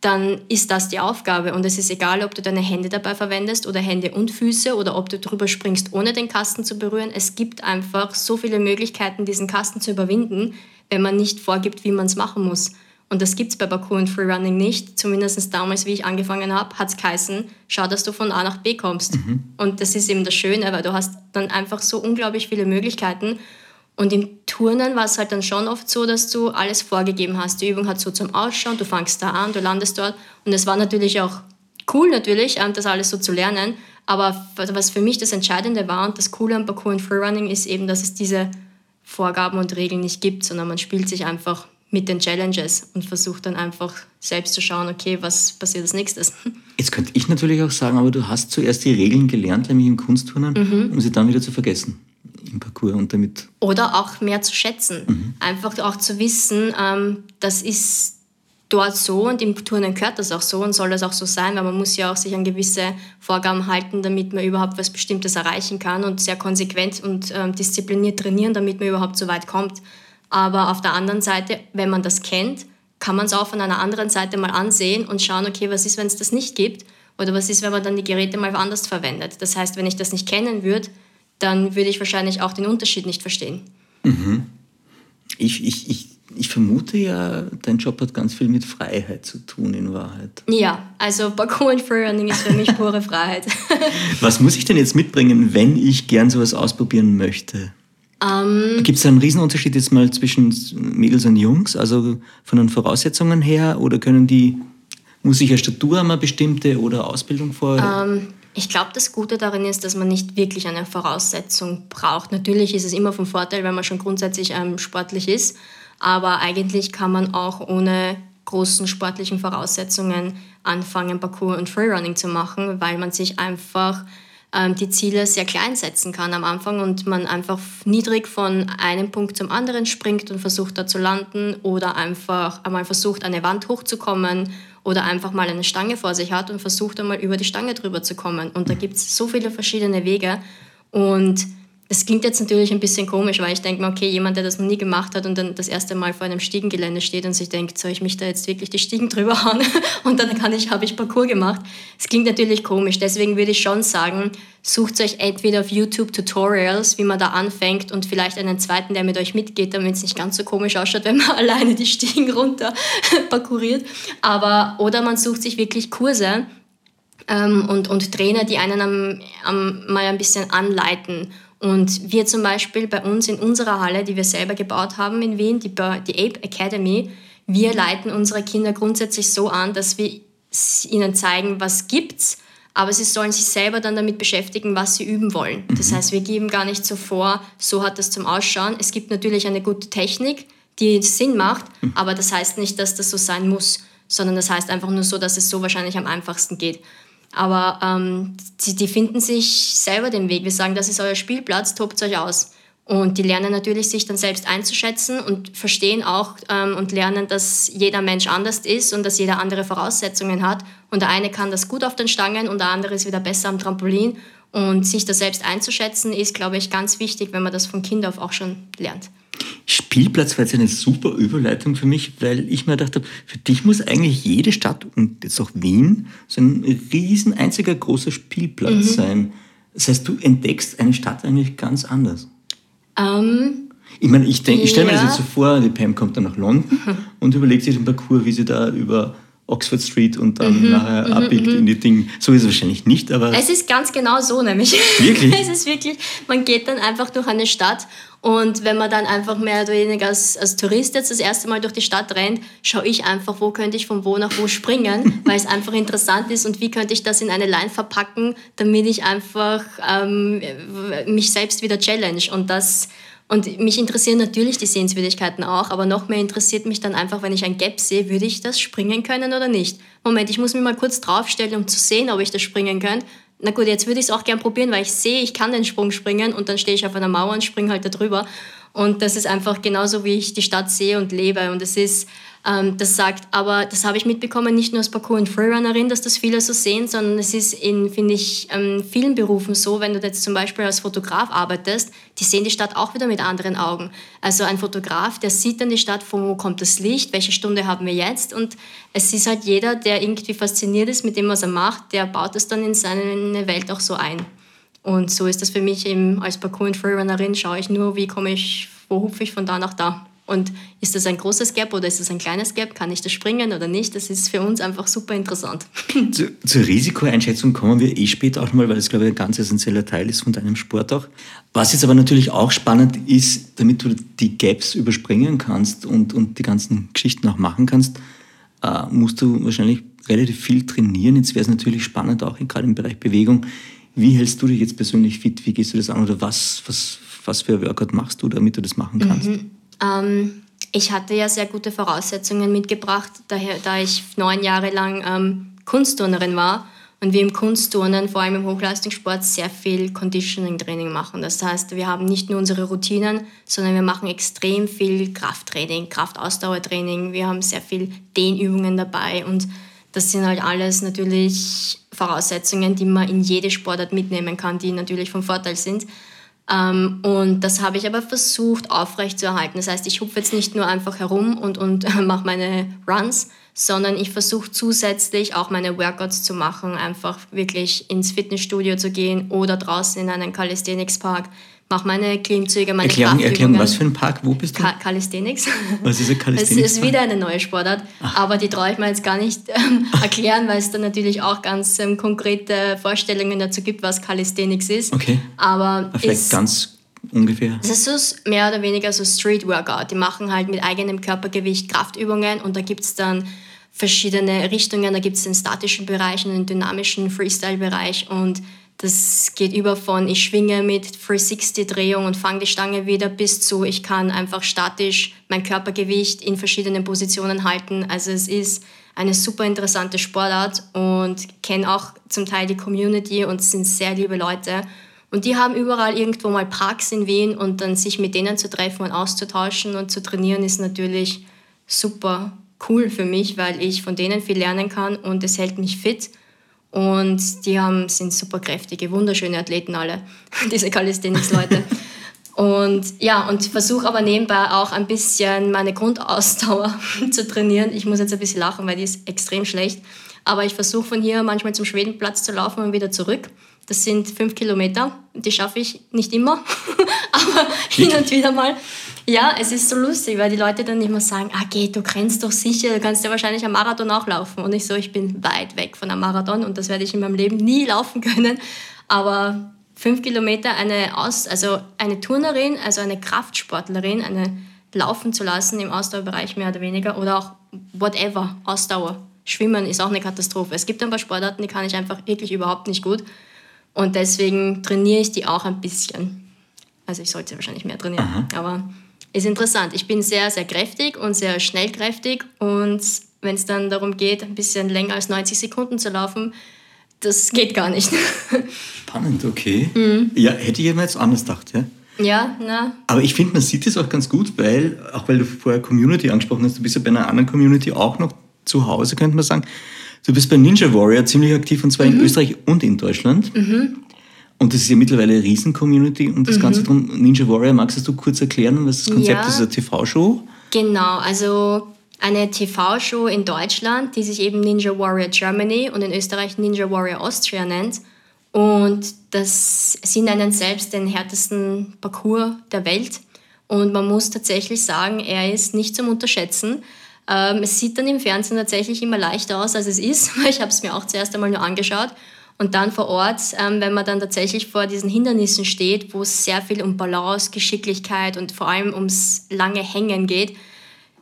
dann ist das die Aufgabe. Und es ist egal, ob du deine Hände dabei verwendest oder Hände und Füße oder ob du drüber springst, ohne den Kasten zu berühren. Es gibt einfach so viele Möglichkeiten, diesen Kasten zu überwinden, wenn man nicht vorgibt, wie man es machen muss. Und das gibt es bei Parkour und Freerunning nicht. Zumindest damals, wie ich angefangen habe, hat es geheißen, schau, dass du von A nach B kommst. Mhm. Und das ist eben das Schöne, weil du hast dann einfach so unglaublich viele Möglichkeiten. Und im Turnen war es halt dann schon oft so, dass du alles vorgegeben hast. Die Übung hat so zum Ausschauen, du fangst da an, du landest dort. Und es war natürlich auch cool, natürlich, ähm, das alles so zu lernen. Aber was für mich das Entscheidende war und das Coole am Parkour und Freerunning ist eben, dass es diese Vorgaben und Regeln nicht gibt, sondern man spielt sich einfach mit den Challenges und versucht dann einfach selbst zu schauen, okay, was passiert als nächstes. <laughs> Jetzt könnte ich natürlich auch sagen, aber du hast zuerst die Regeln gelernt, nämlich im Kunstturnen, mhm. um sie dann wieder zu vergessen im Parcours und damit. Oder auch mehr zu schätzen. Mhm. Einfach auch zu wissen, ähm, das ist dort so und im Turnen gehört das auch so und soll das auch so sein, weil man muss ja auch sich an gewisse Vorgaben halten, damit man überhaupt was Bestimmtes erreichen kann und sehr konsequent und ähm, diszipliniert trainieren, damit man überhaupt so weit kommt. Aber auf der anderen Seite, wenn man das kennt, kann man es auch von einer anderen Seite mal ansehen und schauen, okay, was ist, wenn es das nicht gibt? Oder was ist, wenn man dann die Geräte mal anders verwendet? Das heißt, wenn ich das nicht kennen würde, dann würde ich wahrscheinlich auch den Unterschied nicht verstehen. Mhm. Ich, ich, ich, ich vermute ja, dein Job hat ganz viel mit Freiheit zu tun in Wahrheit. Ja, also Parkour und Freerunning ist für mich <laughs> pure Freiheit. <laughs> Was muss ich denn jetzt mitbringen, wenn ich gern sowas ausprobieren möchte? Ähm, Gibt es einen Riesenunterschied jetzt mal zwischen Mädels und Jungs, also von den Voraussetzungen her, oder können die Muss ich eine Statur haben, eine bestimmte oder Ausbildung vor? Ähm, ich glaube, das Gute darin ist, dass man nicht wirklich eine Voraussetzung braucht. Natürlich ist es immer vom Vorteil, wenn man schon grundsätzlich ähm, sportlich ist, aber eigentlich kann man auch ohne großen sportlichen Voraussetzungen anfangen, Parkour und Freerunning zu machen, weil man sich einfach die Ziele sehr klein setzen kann am Anfang und man einfach niedrig von einem Punkt zum anderen springt und versucht da zu landen oder einfach einmal versucht, eine Wand hochzukommen oder einfach mal eine Stange vor sich hat und versucht einmal über die Stange drüber zu kommen. Und da gibt es so viele verschiedene Wege und das klingt jetzt natürlich ein bisschen komisch, weil ich denke mir, okay, jemand, der das noch nie gemacht hat und dann das erste Mal vor einem Stiegengelände steht und sich denkt, soll ich mich da jetzt wirklich die Stiegen drüber hauen <laughs> und dann kann ich, habe ich Parcours gemacht. Es klingt natürlich komisch, deswegen würde ich schon sagen, sucht euch entweder auf YouTube Tutorials, wie man da anfängt und vielleicht einen zweiten, der mit euch mitgeht, damit es nicht ganz so komisch ausschaut, wenn man <laughs> alleine die Stiegen runter <laughs> parkouriert. Aber, oder man sucht sich wirklich Kurse, ähm, und, und Trainer, die einen am, am, mal ein bisschen anleiten und wir zum Beispiel bei uns in unserer Halle, die wir selber gebaut haben in Wien, die, die Ape Academy, wir leiten unsere Kinder grundsätzlich so an, dass wir ihnen zeigen, was gibt's, aber sie sollen sich selber dann damit beschäftigen, was sie üben wollen. Das mhm. heißt, wir geben gar nicht so vor, so hat das zum Ausschauen. Es gibt natürlich eine gute Technik, die Sinn macht, mhm. aber das heißt nicht, dass das so sein muss, sondern das heißt einfach nur so, dass es so wahrscheinlich am einfachsten geht. Aber ähm, die, die, finden sich selber den Weg. Wir sagen, das ist euer Spielplatz, tobt euch aus. Und die lernen natürlich, sich dann selbst einzuschätzen und verstehen auch ähm, und lernen, dass jeder Mensch anders ist und dass jeder andere Voraussetzungen hat. Und der eine kann das gut auf den Stangen und der andere ist wieder besser am Trampolin. Und sich da selbst einzuschätzen, ist, glaube ich, ganz wichtig, wenn man das von Kind auf auch schon lernt. Spielplatz war jetzt eine super Überleitung für mich, weil ich mir gedacht habe, für dich muss eigentlich jede Stadt und jetzt auch Wien so ein riesen einziger großer Spielplatz mhm. sein. Das heißt, du entdeckst eine Stadt eigentlich ganz anders. Ähm, ich meine, ich, ich stelle mir das jetzt so vor, die Pam kommt dann nach London und überlegt sich den Parcours, wie sie da über Oxford Street und dann mhm, nachher mhm, abbiegt mhm. in die Dinge. So ist es wahrscheinlich nicht, aber. Es ist ganz genau so, nämlich. Wirklich? <laughs> es ist wirklich, man geht dann einfach durch eine Stadt und wenn man dann einfach mehr oder weniger als, als Tourist jetzt das erste Mal durch die Stadt rennt, schaue ich einfach, wo könnte ich von wo nach wo springen, <laughs> weil es einfach interessant ist und wie könnte ich das in eine Line verpacken, damit ich einfach ähm, mich selbst wieder challenge. Und das und mich interessieren natürlich die Sehenswürdigkeiten auch, aber noch mehr interessiert mich dann einfach, wenn ich ein Gap sehe, würde ich das springen können oder nicht? Moment, ich muss mich mal kurz draufstellen, um zu sehen, ob ich das springen kann. Na gut, jetzt würde ich es auch gern probieren, weil ich sehe, ich kann den Sprung springen und dann stehe ich auf einer Mauer und springe halt da drüber. Und das ist einfach genauso, wie ich die Stadt sehe und lebe. Und es ist ähm, das sagt. Aber das habe ich mitbekommen, nicht nur als Parkour- und Freerunnerin, dass das viele so sehen, sondern es ist in, finde ich, ähm, vielen Berufen so, wenn du jetzt zum Beispiel als Fotograf arbeitest, die sehen die Stadt auch wieder mit anderen Augen. Also ein Fotograf, der sieht dann die Stadt, von wo kommt das Licht, welche Stunde haben wir jetzt und es ist halt jeder, der irgendwie fasziniert ist mit dem, was er macht, der baut es dann in seine Welt auch so ein. Und so ist das für mich eben als Parkour- und Freerunnerin, schaue ich nur, wie komme ich, wo hupfe ich von da nach da. Und ist das ein großes Gap oder ist das ein kleines Gap? Kann ich das springen oder nicht? Das ist für uns einfach super interessant. <laughs> Zu, zur Risikoeinschätzung kommen wir eh später auch mal, weil das, glaube ich, ein ganz essentieller Teil ist von deinem Sport auch. Was jetzt aber natürlich auch spannend ist, damit du die Gaps überspringen kannst und, und die ganzen Geschichten auch machen kannst, äh, musst du wahrscheinlich relativ viel trainieren. Jetzt wäre es natürlich spannend, auch gerade im Bereich Bewegung. Wie hältst du dich jetzt persönlich fit? Wie gehst du das an? Oder was, was, was für ein Workout machst du, damit du das machen kannst? Mhm. Ähm, ich hatte ja sehr gute Voraussetzungen mitgebracht, daher, da ich neun Jahre lang ähm, Kunstturnerin war und wir im Kunstturnen, vor allem im Hochleistungssport, sehr viel Conditioning-Training machen. Das heißt, wir haben nicht nur unsere Routinen, sondern wir machen extrem viel Krafttraining, Kraftausdauertraining. Wir haben sehr viel Dehnübungen dabei und das sind halt alles natürlich Voraussetzungen, die man in jede Sportart mitnehmen kann, die natürlich vom Vorteil sind. Ähm, und das habe ich aber versucht aufrechtzuerhalten. Das heißt, ich hupfe jetzt nicht nur einfach herum und, und <laughs> mache meine Runs, sondern ich versuche zusätzlich auch meine Workouts zu machen, einfach wirklich ins Fitnessstudio zu gehen oder draußen in einen Calisthenics Park mache meine Klimmzüge, meine Erklärung, Erklärung, was für ein Park, wo bist du? Ka Calisthenics. Was ist ein <laughs> Calisthenics? Es ist wieder eine neue Sportart, Ach. aber die traue ich mir jetzt gar nicht <laughs> ähm, erklären, weil es da natürlich auch ganz ähm, konkrete Vorstellungen dazu gibt, was Calisthenics ist. Okay. Aber vielleicht ist, ganz ungefähr? Es ist mehr oder weniger so Street Workout. Die machen halt mit eigenem Körpergewicht Kraftübungen und da gibt es dann verschiedene Richtungen. Da gibt es den statischen Bereich und den dynamischen Freestyle-Bereich und das geht über von ich schwinge mit 360-Drehung und fange die Stange wieder bis zu ich kann einfach statisch mein Körpergewicht in verschiedenen Positionen halten. Also es ist eine super interessante Sportart und kenne auch zum Teil die Community und sind sehr liebe Leute. Und die haben überall irgendwo mal Parks in Wien und dann sich mit denen zu treffen und auszutauschen und zu trainieren ist natürlich super cool für mich, weil ich von denen viel lernen kann und es hält mich fit. Und die haben, sind super kräftige, wunderschöne Athleten alle, <laughs> diese Calisthenics-Leute. und ja, und versuche aber nebenbei auch ein bisschen meine Grundausdauer <laughs> zu trainieren. Ich muss jetzt ein bisschen lachen, weil die ist extrem schlecht. Aber ich versuche von hier manchmal zum Schwedenplatz zu laufen und wieder zurück. Das sind fünf Kilometer. Die schaffe ich nicht immer, <laughs> aber hin und wieder mal. Ja, es ist so lustig, weil die Leute dann immer sagen, ah geh, du kennst doch sicher, du kannst ja wahrscheinlich am Marathon auch laufen. Und ich so, ich bin weit weg von einem Marathon und das werde ich in meinem Leben nie <laughs> laufen können. Aber fünf Kilometer eine, Aus, also eine Turnerin, also eine Kraftsportlerin, eine laufen zu lassen im Ausdauerbereich mehr oder weniger oder auch whatever, Ausdauer. Schwimmen ist auch eine Katastrophe. Es gibt ein paar Sportarten, die kann ich einfach wirklich überhaupt nicht gut. Und deswegen trainiere ich die auch ein bisschen. Also ich sollte wahrscheinlich mehr trainieren. Aha. Aber ist interessant. Ich bin sehr, sehr kräftig und sehr schnellkräftig und wenn es dann darum geht, ein bisschen länger als 90 Sekunden zu laufen, das geht gar nicht. <laughs> Spannend, okay. Mhm. Ja, hätte ich mir jetzt anders gedacht, ja. Ja, na. Aber ich finde, man sieht es auch ganz gut, weil, auch weil du vorher Community angesprochen hast, du bist ja bei einer anderen Community auch noch zu Hause, könnte man sagen. Du bist bei Ninja Warrior ziemlich aktiv und zwar mhm. in Österreich und in Deutschland. Mhm. Und das ist ja mittlerweile eine Riesen-Community und das mhm. Ganze drum. Ninja Warrior, magst du kurz erklären, was das Konzept ja, ist? Eine TV-Show? Genau, also eine TV-Show in Deutschland, die sich eben Ninja Warrior Germany und in Österreich Ninja Warrior Austria nennt. Und das, sie nennen selbst den härtesten Parcours der Welt. Und man muss tatsächlich sagen, er ist nicht zum Unterschätzen. Ähm, es sieht dann im Fernsehen tatsächlich immer leichter aus, als es ist, <laughs> weil ich habe es mir auch zuerst einmal nur angeschaut. Und dann vor Ort, ähm, wenn man dann tatsächlich vor diesen Hindernissen steht, wo es sehr viel um Balance, Geschicklichkeit und vor allem ums lange Hängen geht,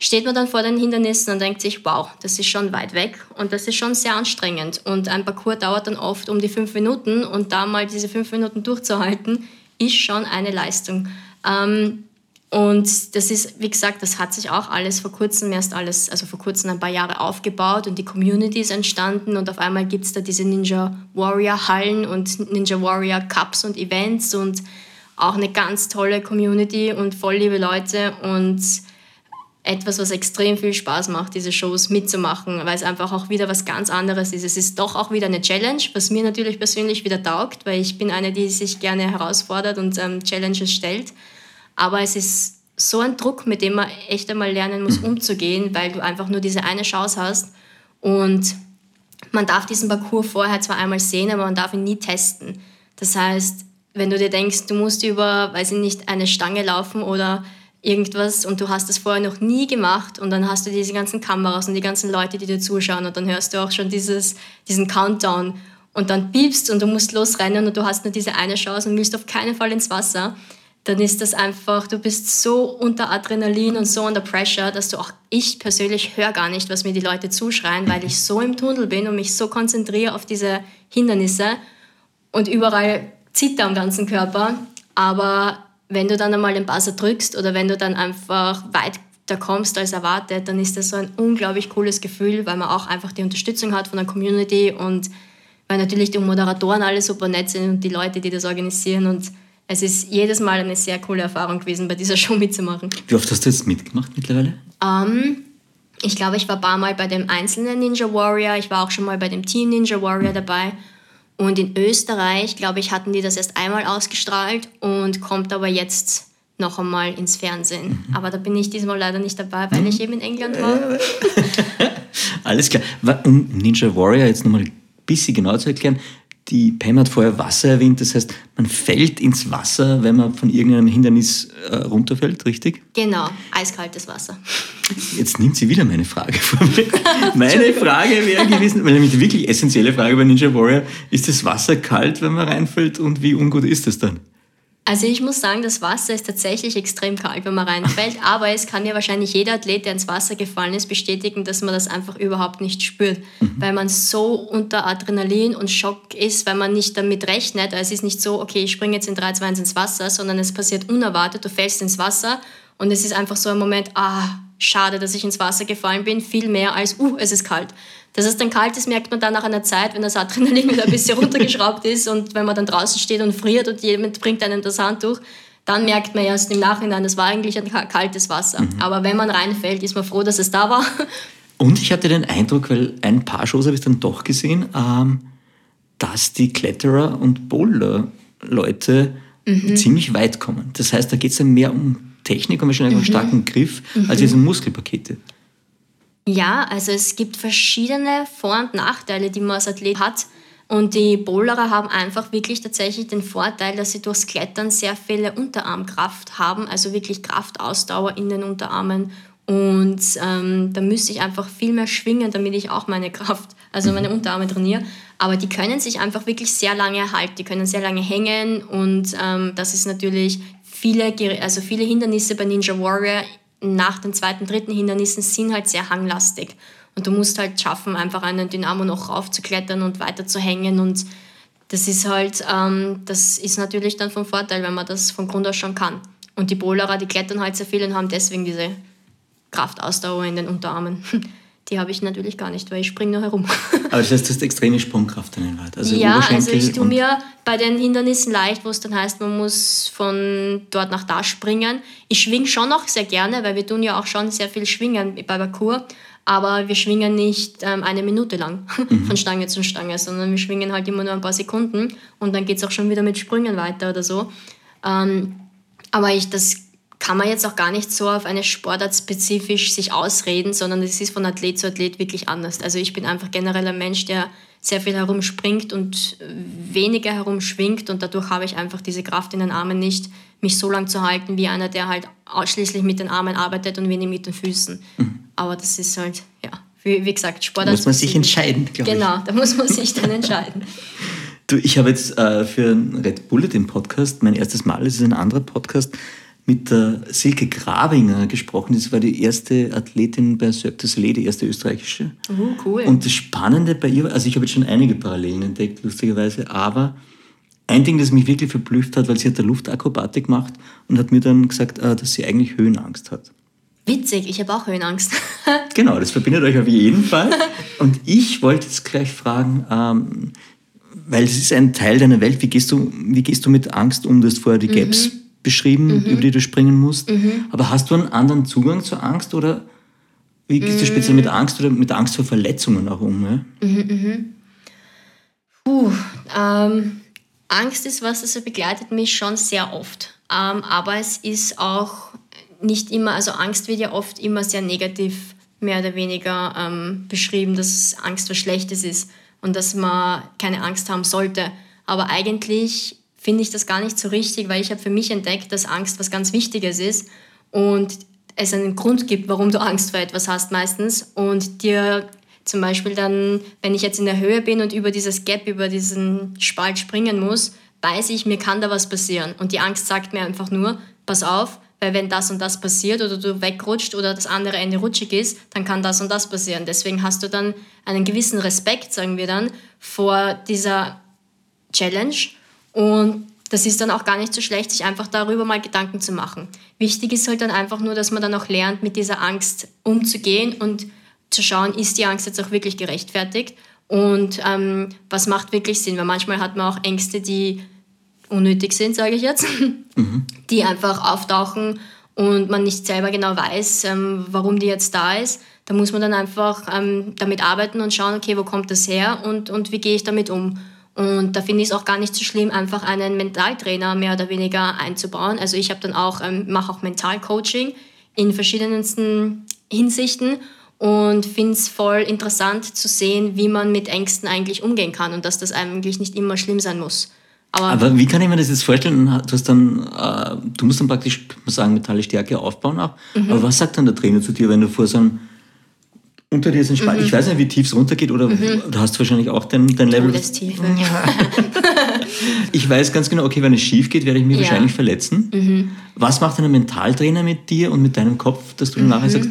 steht man dann vor den Hindernissen und denkt sich, wow, das ist schon weit weg und das ist schon sehr anstrengend. Und ein Parcours dauert dann oft um die fünf Minuten und da mal diese fünf Minuten durchzuhalten, ist schon eine Leistung. Ähm, und das ist, wie gesagt, das hat sich auch alles vor kurzem erst alles, also vor kurzem ein paar Jahre aufgebaut und die Community ist entstanden und auf einmal gibt es da diese Ninja Warrior Hallen und Ninja Warrior Cups und Events und auch eine ganz tolle Community und voll liebe Leute und etwas, was extrem viel Spaß macht, diese Shows mitzumachen, weil es einfach auch wieder was ganz anderes ist. Es ist doch auch wieder eine Challenge, was mir natürlich persönlich wieder taugt, weil ich bin eine, die sich gerne herausfordert und ähm, Challenges stellt. Aber es ist so ein Druck, mit dem man echt einmal lernen muss, mhm. umzugehen, weil du einfach nur diese eine Chance hast. Und man darf diesen Parcours vorher zwar einmal sehen, aber man darf ihn nie testen. Das heißt, wenn du dir denkst, du musst über, weiß ich nicht, eine Stange laufen oder irgendwas und du hast das vorher noch nie gemacht und dann hast du diese ganzen Kameras und die ganzen Leute, die dir zuschauen und dann hörst du auch schon dieses, diesen Countdown und dann piepst und du musst losrennen und du hast nur diese eine Chance und willst auf keinen Fall ins Wasser dann ist das einfach, du bist so unter Adrenalin und so unter Pressure, dass du auch, ich persönlich höre gar nicht, was mir die Leute zuschreien, weil ich so im Tunnel bin und mich so konzentriere auf diese Hindernisse und überall zitter am ganzen Körper. Aber wenn du dann einmal den Buzzer drückst oder wenn du dann einfach weiter kommst als erwartet, dann ist das so ein unglaublich cooles Gefühl, weil man auch einfach die Unterstützung hat von der Community und weil natürlich die Moderatoren alle super nett sind und die Leute, die das organisieren und es ist jedes Mal eine sehr coole Erfahrung gewesen, bei dieser <laughs> Show mitzumachen. Wie oft hast du jetzt mitgemacht mittlerweile? Ähm, ich glaube, ich war ein paar Mal bei dem einzelnen Ninja Warrior, ich war auch schon mal bei dem Team Ninja Warrior dabei. Und in Österreich, glaube ich, hatten die das erst einmal ausgestrahlt und kommt aber jetzt noch einmal ins Fernsehen. Mhm. Aber da bin ich diesmal leider nicht dabei, weil ich eben in England war. <laughs> Alles klar. Um Ninja Warrior jetzt nochmal ein bisschen genau zu erklären, die Pam hat vorher Wasser erwähnt, das heißt, man fällt ins Wasser, wenn man von irgendeinem Hindernis äh, runterfällt, richtig? Genau, eiskaltes Wasser. Jetzt nimmt sie wieder meine Frage von mir. <laughs> meine Frage wäre gewesen, weil nämlich die wirklich essentielle Frage bei Ninja Warrior, ist das Wasser kalt, wenn man reinfällt und wie ungut ist es dann? Also ich muss sagen, das Wasser ist tatsächlich extrem kalt, wenn man reinfällt, <laughs> aber es kann ja wahrscheinlich jeder Athlet, der ins Wasser gefallen ist, bestätigen, dass man das einfach überhaupt nicht spürt, mhm. weil man so unter Adrenalin und Schock ist, weil man nicht damit rechnet. Also es ist nicht so, okay, ich springe jetzt in 3, 2, 1 ins Wasser, sondern es passiert unerwartet, du fällst ins Wasser und es ist einfach so ein Moment, ah, schade, dass ich ins Wasser gefallen bin, viel mehr als, uh, es ist kalt. Dass es dann kalt ist, merkt man dann nach einer Zeit, wenn das Adrenalin wieder ein bisschen <laughs> runtergeschraubt ist und wenn man dann draußen steht und friert und jemand bringt einem das Handtuch, dann merkt man erst im Nachhinein, das war eigentlich ein kaltes Wasser. Mhm. Aber wenn man reinfällt, ist man froh, dass es da war. <laughs> Und ich hatte den Eindruck, weil ein paar Shows habe ich dann doch gesehen, ähm, dass die Kletterer und Boulder-Leute mhm. ziemlich weit kommen. Das heißt, da geht es dann mehr um Technik und wahrscheinlich mhm. einen starken Griff als mhm. diese Muskelpakete. Ja, also es gibt verschiedene Vor- und Nachteile, die man als Athlet hat. Und die Bowlerer haben einfach wirklich tatsächlich den Vorteil, dass sie durchs Klettern sehr viele Unterarmkraft haben, also wirklich Kraftausdauer in den Unterarmen. Und ähm, da müsste ich einfach viel mehr schwingen, damit ich auch meine Kraft, also meine Unterarme trainiere. Aber die können sich einfach wirklich sehr lange halten, die können sehr lange hängen und ähm, das ist natürlich viele, also viele Hindernisse bei Ninja Warrior nach den zweiten, dritten Hindernissen sind halt sehr hanglastig. Und du musst halt schaffen, einfach einen Dynamo noch raufzuklettern und weiter zu hängen. Und das ist halt, ähm, das ist natürlich dann vom Vorteil, wenn man das von Grund aus schon kann. Und die Bowlerer, die klettern halt sehr viel und haben deswegen diese Kraftausdauer in den Unterarmen. <laughs> Die habe ich natürlich gar nicht, weil ich springe nur herum. <laughs> Aber das heißt, du hast extreme Sprungkraft in den Wald. Also ja, also ich tue mir bei den Hindernissen leicht, wo es dann heißt, man muss von dort nach da springen. Ich schwinge schon noch sehr gerne, weil wir tun ja auch schon sehr viel schwingen bei Parcours. Aber wir schwingen nicht ähm, eine Minute lang <laughs> mhm. von Stange zu Stange, sondern wir schwingen halt immer nur ein paar Sekunden und dann geht es auch schon wieder mit Sprüngen weiter oder so. Ähm, aber ich, das kann man jetzt auch gar nicht so auf eine Sportart spezifisch sich ausreden, sondern es ist von Athlet zu Athlet wirklich anders. Also ich bin einfach generell ein Mensch, der sehr viel herumspringt und weniger herumschwingt und dadurch habe ich einfach diese Kraft in den Armen nicht, mich so lang zu halten wie einer, der halt ausschließlich mit den Armen arbeitet und wenig mit den Füßen. Mhm. Aber das ist halt, ja, wie, wie gesagt, Sport. Da muss man sich entscheiden, glaube ich. Genau, da muss man sich dann entscheiden. <laughs> Du, ich habe jetzt äh, für Red Bullet den Podcast, mein erstes Mal, es ist ein anderer Podcast, mit der Silke Grabinger gesprochen. Das war die erste Athletin bei Cirque du Soleil, die erste österreichische. Oh, cool. Und das Spannende bei ihr, also ich habe jetzt schon einige Parallelen entdeckt, lustigerweise, aber ein Ding, das mich wirklich verblüfft hat, weil sie hat der Luftakrobatik gemacht und hat mir dann gesagt, äh, dass sie eigentlich Höhenangst hat. Witzig, ich habe auch Höhenangst. <laughs> genau, das verbindet euch auf jeden Fall. Und ich wollte jetzt gleich fragen, ähm, weil es ist ein Teil deiner Welt, wie gehst du, wie gehst du mit Angst um? Du hast vorher die Gaps mhm beschrieben, mhm. über die du springen musst. Mhm. Aber hast du einen anderen Zugang zur Angst oder wie gehst du speziell mit Angst oder mit Angst vor Verletzungen auch um? Mhm, mhm. Puh, ähm, Angst ist was, das begleitet mich schon sehr oft. Ähm, aber es ist auch nicht immer, also Angst wird ja oft immer sehr negativ mehr oder weniger ähm, beschrieben, dass Angst was Schlechtes ist und dass man keine Angst haben sollte. Aber eigentlich finde ich das gar nicht so richtig, weil ich habe für mich entdeckt, dass Angst was ganz Wichtiges ist und es einen Grund gibt, warum du Angst vor etwas hast meistens und dir zum Beispiel dann, wenn ich jetzt in der Höhe bin und über dieses Gap, über diesen Spalt springen muss, weiß ich, mir kann da was passieren. Und die Angst sagt mir einfach nur, pass auf, weil wenn das und das passiert oder du wegrutscht oder das andere Ende rutschig ist, dann kann das und das passieren. Deswegen hast du dann einen gewissen Respekt, sagen wir dann, vor dieser Challenge und das ist dann auch gar nicht so schlecht, sich einfach darüber mal Gedanken zu machen. Wichtig ist halt dann einfach nur, dass man dann auch lernt, mit dieser Angst umzugehen und zu schauen, ist die Angst jetzt auch wirklich gerechtfertigt und ähm, was macht wirklich Sinn. Weil manchmal hat man auch Ängste, die unnötig sind, sage ich jetzt, <laughs> mhm. die einfach auftauchen und man nicht selber genau weiß, ähm, warum die jetzt da ist. Da muss man dann einfach ähm, damit arbeiten und schauen, okay, wo kommt das her und, und wie gehe ich damit um. Und da finde ich es auch gar nicht so schlimm, einfach einen Mentaltrainer mehr oder weniger einzubauen. Also ich habe dann auch, ähm, mache auch Mentalcoaching in verschiedensten Hinsichten und finde es voll interessant zu sehen, wie man mit Ängsten eigentlich umgehen kann und dass das eigentlich nicht immer schlimm sein muss. Aber, Aber wie kann ich mir das jetzt vorstellen? Du, hast dann, äh, du musst dann praktisch sagen, mentale Stärke aufbauen auch. Mhm. Aber was sagt dann der Trainer zu dir, wenn du vor so einem Unter dir ist ein Spalt. Ich weiß nicht, wie tief es runtergeht oder du hast wahrscheinlich auch dein, dein Level. Todestiefe. <laughs> Ich weiß ganz genau, okay, wenn es schief geht, werde ich mich Ja. wahrscheinlich verletzen. Was macht ein Mentaltrainer mit dir und mit deinem Kopf, dass du dann nachher sagst,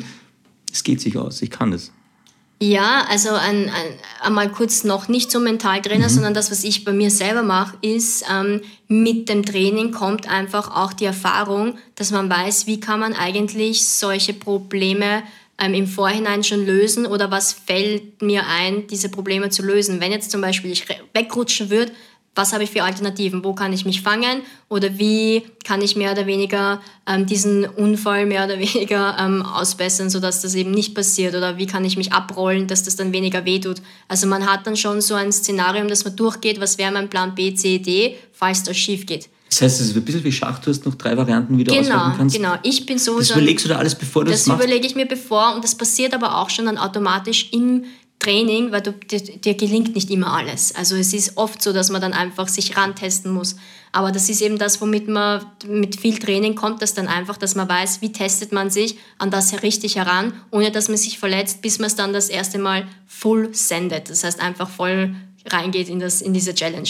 es geht sich aus, ich kann das. Ja, also ein, ein, einmal kurz noch nicht zum Mentaltrainer, sondern das, was ich bei mir selber mache, ist, ähm, mit dem Training kommt einfach auch die Erfahrung, dass man weiß, wie kann man eigentlich solche Probleme ähm, im Vorhinein schon lösen oder was fällt mir ein, diese Probleme zu lösen. Wenn jetzt zum Beispiel ich wegrutschen würde, was habe ich für Alternativen? Wo kann ich mich fangen? Oder wie kann ich mehr oder weniger ähm, diesen Unfall mehr oder <laughs> weniger ähm, ausbessern, sodass das eben nicht passiert? Oder wie kann ich mich abrollen, dass das dann weniger wehtut? Also man hat dann schon so ein Szenarium, das man durchgeht, was wäre mein Plan B, C, D, falls das schief geht. Das heißt, es ist ein bisschen wie Schach, du hast noch drei Varianten, wie du auswählen Genau, kannst. genau. Ich bin so Das überlegst du da alles, bevor du das, das machst? überlege ich mir bevor und das passiert aber auch schon dann automatisch im Training, weil du, dir, dir gelingt nicht immer alles. Also es ist oft so, dass man dann einfach sich rantesten muss. Aber das ist eben das, womit man mit viel Training kommt, das dann einfach, dass man weiß, wie testet man sich an das richtig heran, ohne dass man sich verletzt, bis man es dann das erste Mal full sendet. Das heißt einfach voll reingeht in, das, in diese Challenge.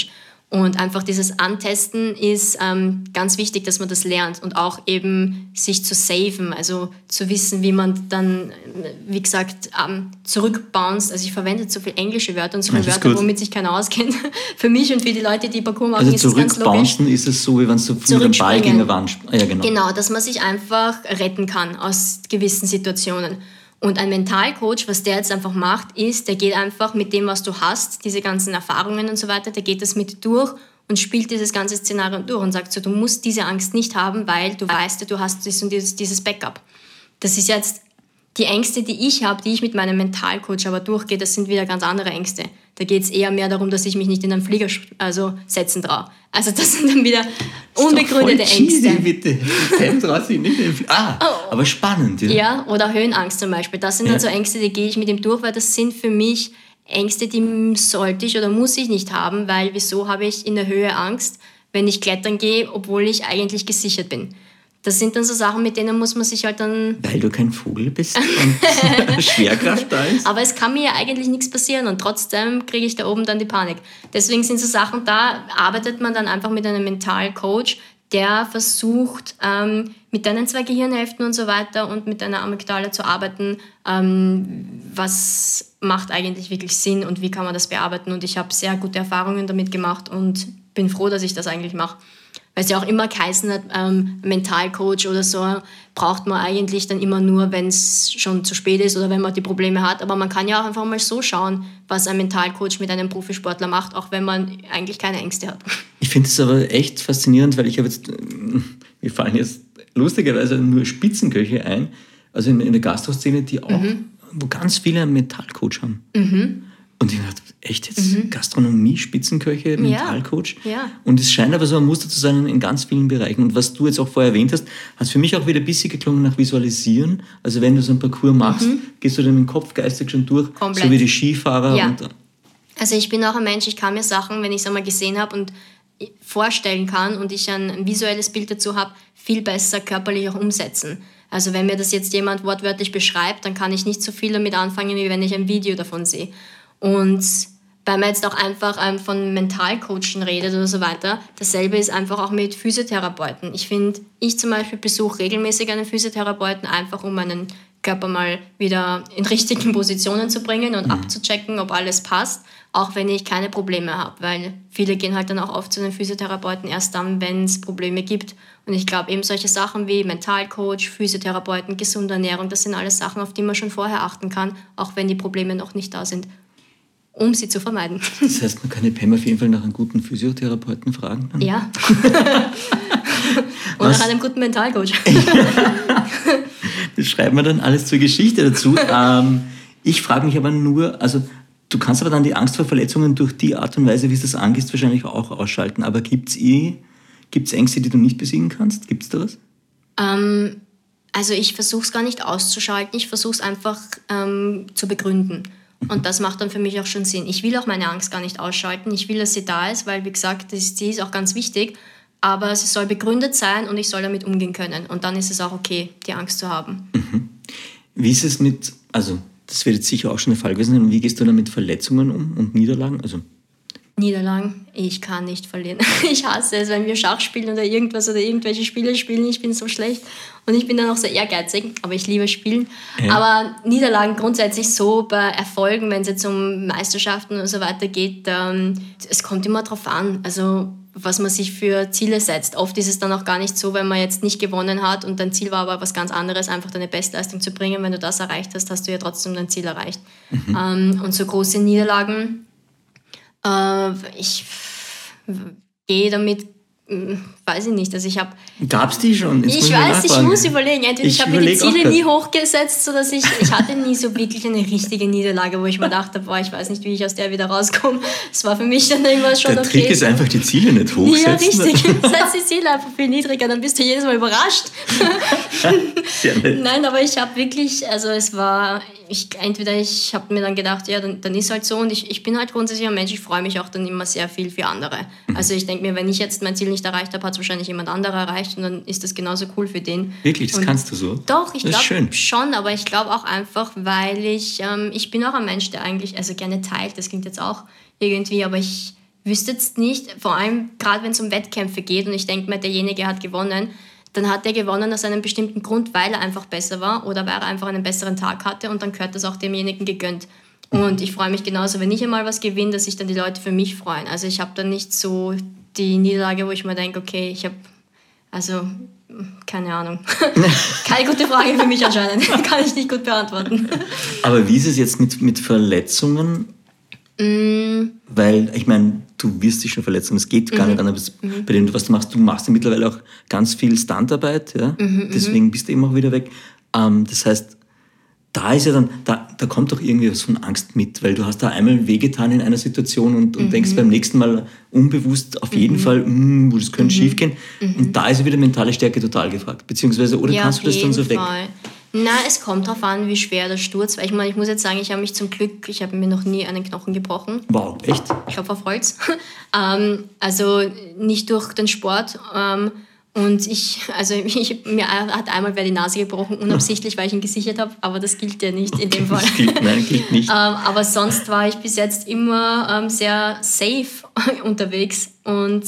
Und einfach dieses Antesten ist ähm, ganz wichtig, dass man das lernt und auch eben sich zu saven, also zu wissen, wie man dann, äh, wie gesagt, ähm, zurückbounced. Also ich verwende zu viel englische Wörter und so viele Wörter, gut. womit sich keiner auskennt. <laughs> für mich und für die Leute, die Parcours machen, Also ist das ganz logisch. zurückbouncen ist es so, wie wenn du mit einem Ball gegen eine Wand ah, Ja, genau. Genau, dass man sich einfach retten kann aus gewissen Situationen. Und ein Mentalcoach, was der jetzt einfach macht, ist, der geht einfach mit dem, was du hast, diese ganzen Erfahrungen und so weiter, der geht das mit durch und spielt dieses ganze Szenario durch und sagt so, du musst diese Angst nicht haben, weil du weißt, du hast dieses dieses Backup. Das ist jetzt die Ängste, die ich habe, die ich mit meinem Mentalcoach aber durchgehe, das sind wieder ganz andere Ängste. Da geht es eher mehr darum, dass ich mich nicht in einen Flieger also setzen traue. Also das sind dann wieder unbegründete Doch voll cheesy, Ängste. bitte. <laughs> Selbst traust du dich nicht in den Fl- Ah, aber spannend. Ja. Ja, oder Höhenangst zum Beispiel. Das sind Ja. dann so Ängste, die gehe ich mit ihm durch, weil das sind für mich Ängste, die sollte ich oder muss ich nicht haben, weil wieso habe ich in der Höhe Angst, wenn ich klettern gehe, obwohl ich eigentlich gesichert bin. Das sind dann so Sachen, mit denen muss man sich halt dann Weil du kein Vogel bist und <laughs> Schwerkraft da ist. Aber es kann mir ja eigentlich nichts passieren und trotzdem kriege ich da oben dann die Panik. Deswegen sind so Sachen da, arbeitet man dann einfach mit einem Mentalcoach, der versucht, ähm, mit deinen zwei Gehirnhälften und so weiter und mit deiner Amygdala zu arbeiten, ähm, was macht eigentlich wirklich Sinn und wie kann man das bearbeiten. Und ich habe sehr gute Erfahrungen damit gemacht und bin froh, dass ich das eigentlich mache. Weil es ja auch immer geheißen hat, ähm, Mentalcoach oder so braucht man eigentlich dann immer nur, wenn es schon zu spät ist oder wenn man die Probleme hat. Aber man kann ja auch einfach mal so schauen, was ein Mentalcoach mit einem Profisportler macht, auch wenn man eigentlich keine Ängste hat. Ich finde es aber echt faszinierend, weil ich habe jetzt, <laughs> mir fallen jetzt lustigerweise nur Spitzenköche ein, also in, in der Gastroszene, die auch, Mhm. wo ganz viele einen Mentalcoach haben. Und ich dachte, echt jetzt Gastronomie, Spitzenköche, Mentalcoach? Mhm. Ja. Und es scheint aber so ein Muster zu sein in ganz vielen Bereichen. Und was du jetzt auch vorher erwähnt hast, hat für mich auch wieder ein bisschen geklungen nach Visualisieren. Also wenn du so einen Parcours machst, gehst du dann im Kopf geistig schon durch, Mhm. Komplett. so wie die Skifahrer. Ja. Und, Also ich bin auch ein Mensch, ich kann mir Sachen, wenn ich es einmal gesehen habe und vorstellen kann und ich ein, ein visuelles Bild dazu habe, viel besser körperlich auch umsetzen. Also wenn mir das jetzt jemand wortwörtlich beschreibt, dann kann ich nicht so viel damit anfangen, wie wenn ich ein Video davon sehe. Und weil man jetzt auch einfach ähm, von Mentalcoachen redet oder so weiter, dasselbe ist einfach auch mit Physiotherapeuten. Ich finde, ich zum Beispiel besuche regelmäßig einen Physiotherapeuten, einfach um meinen Körper mal wieder in <laughs> richtigen Positionen zu bringen und abzuchecken, ob alles passt, auch wenn ich keine Probleme habe, weil viele gehen halt dann auch oft zu den Physiotherapeuten erst dann, wenn es Probleme gibt. Und ich glaube eben solche Sachen wie Mentalcoach, Physiotherapeuten, gesunde Ernährung, das sind alles Sachen, auf die man schon vorher achten kann, auch wenn die Probleme noch nicht da sind, um sie zu vermeiden. das heißt, man kann die Pam auf jeden Fall nach einem guten Physiotherapeuten fragen. dann. Ja. <laughs> Und Was? nach einem guten Mentalcoach. <laughs> Das schreiben wir dann alles zur Geschichte dazu. <laughs> ähm, ich frage mich aber nur, also du kannst aber dann die Angst vor Verletzungen durch die Art und Weise, wie es das angehst, wahrscheinlich auch ausschalten. Aber gibt es eh, gibt's Ängste, die du nicht besiegen kannst? Gibt es da was? Ähm, also ich versuche es gar nicht auszuschalten, ich versuche es einfach ähm, zu begründen. Und das macht dann für mich auch schon Sinn. Ich will auch meine Angst gar nicht ausschalten. Ich will, dass sie da ist, weil, wie gesagt, das, die ist auch ganz wichtig. Aber sie soll begründet sein und ich soll damit umgehen können. Und dann ist es auch okay, die Angst zu haben. Wie ist es mit, also das wird jetzt sicher auch schon der Fall gewesen sein. Wie gehst du dann mit Verletzungen um und Niederlagen? Also Niederlagen, ich kann nicht verlieren. <laughs> Ich hasse es, wenn wir Schach spielen oder irgendwas oder irgendwelche Spiele spielen. Ich bin so schlecht und ich bin dann auch sehr ehrgeizig, aber ich liebe Spielen. Ja. Aber Niederlagen grundsätzlich so bei Erfolgen, wenn es jetzt um Meisterschaften und so weiter geht, ähm, es kommt immer drauf an. Also was man sich für Ziele setzt. Oft ist es dann auch gar nicht so, wenn man jetzt nicht gewonnen hat und dein Ziel war aber was ganz anderes, einfach deine Bestleistung zu bringen. Wenn du das erreicht hast, hast du ja trotzdem dein Ziel erreicht. Mhm. Ähm, und so große Niederlagen, äh, ich gehe damit hm, weiß ich nicht. Also ich habe. Gab es die schon? Jetzt ich weiß, ich muss überlegen. Entweder ich, ich habe mir die Ziele nie hochgesetzt, sodass ich. Ich hatte nie so wirklich eine richtige Niederlage, wo ich mir dachte, boah, ich weiß nicht, wie ich aus der wieder rauskomme. Es war für mich dann irgendwas schon Der okay. Trick ist einfach die Ziele nicht hochsetzen. Ja, richtig. <laughs> Setz die Ziele einfach viel niedriger, dann bist du jedes Mal überrascht. <laughs> Nein, aber ich habe wirklich, also es war, ich, entweder ich habe mir dann gedacht, ja, dann, dann ist halt so und ich, ich bin halt grundsätzlich ein Mensch, ich freue mich auch dann immer sehr viel für andere. Mhm. Also ich denke mir, wenn ich jetzt mein Ziel nicht erreicht habe, hat es wahrscheinlich jemand anderer erreicht und dann ist das genauso cool für den. Wirklich, das und kannst du so? Doch, ich glaube schon, aber ich glaube auch einfach, weil ich, ähm, ich bin auch ein Mensch, der eigentlich, also gerne teilt, das klingt jetzt auch irgendwie, aber ich wüsste jetzt nicht, vor allem gerade wenn es um Wettkämpfe geht und ich denke mir, derjenige hat gewonnen, dann hat er gewonnen aus einem bestimmten Grund, weil er einfach besser war oder weil er einfach einen besseren Tag hatte und dann gehört das auch demjenigen gegönnt. Und ich freue mich genauso, wenn ich einmal was gewinne, dass sich dann die Leute für mich freuen. Also ich habe dann nicht so die Niederlage, wo ich mir denke, okay, ich habe, also keine Ahnung. <laughs> Keine gute Frage für mich anscheinend. <laughs> Kann ich nicht gut beantworten. Aber wie ist es jetzt mit, mit Verletzungen? Mm. Weil, ich meine, du wirst dich schon verletzen, es geht gar mhm. nicht anders. Mhm. Bei dem, was du machst, du machst ja mittlerweile auch ganz viel Standarbeit, ja? Mhm. deswegen bist du eben auch wieder weg. Ähm, das heißt, da ist ja dann, da, da kommt doch irgendwie was von Angst mit, weil du hast da einmal wehgetan in einer Situation und, und mhm. denkst beim nächsten Mal unbewusst auf jeden mhm. Fall, mm, das könnte mhm. schief gehen. Mhm. Und da ist ja wieder mentale Stärke total gefragt. Beziehungsweise, oder ja, kannst du das dann so weg? Fall. Na, es kommt darauf an, wie schwer der Sturz war. Ich meine, ich muss jetzt sagen, ich habe mich zum Glück, ich habe mir noch nie einen Knochen gebrochen. Wow, echt? Ich hoffe auf Holz. <laughs> ähm, also nicht durch den Sport. Ähm, und ich, also <laughs> ich, mir hat einmal wer die Nase gebrochen, unabsichtlich, weil ich ihn gesichert habe, aber das gilt ja nicht in dem <laughs> Fall. Das gilt, nein, gilt nicht. <laughs> ähm, aber sonst war ich bis jetzt immer ähm, sehr safe unterwegs und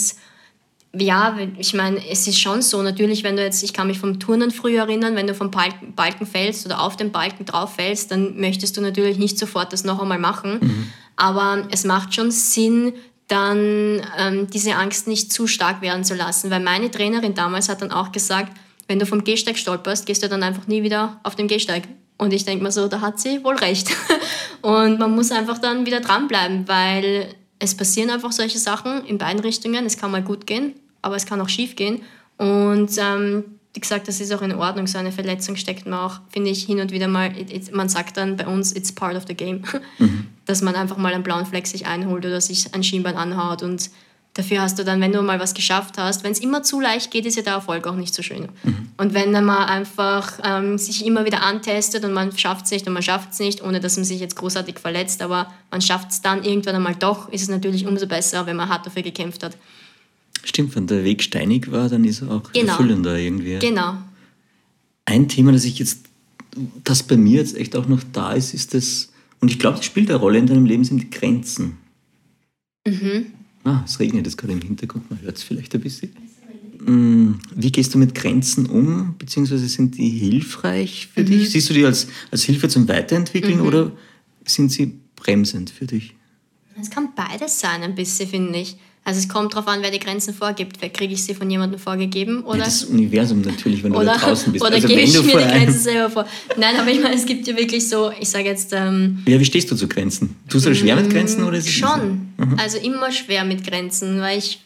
ja, ich meine, es ist schon so, natürlich, wenn du jetzt, ich kann mich vom Turnen früher erinnern, wenn du vom Balken, Balken fällst oder auf den Balken drauf fällst, dann möchtest du natürlich nicht sofort das noch einmal machen. Mhm. Aber es macht schon Sinn, dann ähm, diese Angst nicht zu stark werden zu lassen. Weil meine Trainerin damals hat dann auch gesagt, wenn du vom Gehsteig stolperst, gehst du dann einfach nie wieder auf den Gehsteig. Und ich denke mir so, da hat sie wohl recht. <laughs> Und man muss einfach dann wieder dranbleiben, weil es passieren einfach solche Sachen in beiden Richtungen. Es kann mal gut gehen, aber es kann auch schief gehen. Und ähm, gesagt, das ist auch in Ordnung. So eine Verletzung steckt man auch, finde ich, hin und wieder mal, it, it, man sagt dann bei uns, it's part of the game. <laughs> Mhm. Dass man einfach mal einen blauen Fleck sich einholt oder sich ein Schienbein anhaut und dafür hast du dann, wenn du mal was geschafft hast, wenn es immer zu leicht geht, ist ja der Erfolg auch nicht so schön. Mhm. Und wenn man einfach ähm, sich immer wieder antestet und man schafft es nicht und man schafft es nicht, ohne dass man sich jetzt großartig verletzt, aber man schafft es dann irgendwann einmal doch, ist es natürlich umso besser, wenn man hart dafür gekämpft hat. Stimmt, wenn der Weg steinig war, dann ist er auch genau. erfüllender irgendwie. Genau. Ein Thema, das ich jetzt, das bei mir jetzt echt auch noch da ist, ist das, und ich glaube, das spielt eine Rolle in deinem Leben, sind die Grenzen. Mhm. Ah, es regnet jetzt gerade im Hintergrund, man hört es vielleicht ein bisschen. Mm, wie gehst du mit Grenzen um, beziehungsweise sind die hilfreich für mhm. dich? Siehst du die als, als Hilfe zum Weiterentwickeln mhm. oder sind sie bremsend für dich? Es kann beides sein, ein bisschen, finde ich. Also es kommt darauf an, wer die Grenzen vorgibt. Kriege ich sie von jemandem vorgegeben? Oder? Ja, das Universum natürlich, wenn du oder, da draußen bist. Oder also, gebe ich mir die Grenzen selber vor? Nein, aber ich meine, es gibt ja wirklich so, ich sage jetzt... Ähm, ja, wie stehst du zu Grenzen? Tust du schwer mit Grenzen? Oder schon. Mhm. Also immer schwer mit Grenzen, weil ich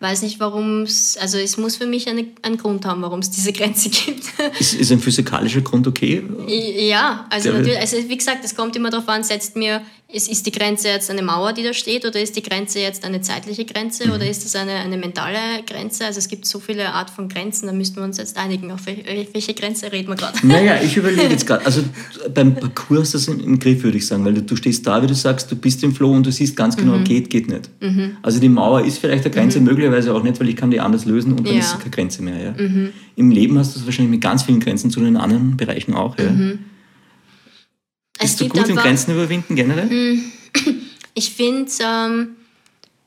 weiß nicht, warum es, also es muss für mich eine, einen Grund haben, warum es diese Grenze <laughs> gibt. Ist, ist ein physikalischer Grund okay? Ja, also natürlich, also wie gesagt, es kommt immer darauf an, setzt mir, ist, ist die Grenze jetzt eine Mauer, die da steht, oder ist die Grenze jetzt eine zeitliche Grenze, mhm. oder ist es eine, eine mentale Grenze? Also es gibt so viele Art von Grenzen, da müssten wir uns jetzt einigen, auf welche Grenze reden wir gerade. Naja, ich überlege jetzt gerade, also <laughs> beim Parcours ist das im Griff, würde ich sagen, weil du, du, stehst da, wie du sagst, du bist im Flow und du siehst ganz genau, mhm. geht, geht nicht. Mhm. Also die Mauer ist vielleicht eine Grenze, mhm. möglicherweise auch nicht, weil ich kann die anders lösen und dann ja. ist es keine Grenze mehr. Ja. Mhm. Im Leben hast du es wahrscheinlich mit ganz vielen Grenzen zu, den anderen Bereichen auch. Ja. Mhm. Es Bist du gut im Grenzen überwinden generell? <laughs> Ich finde, ähm,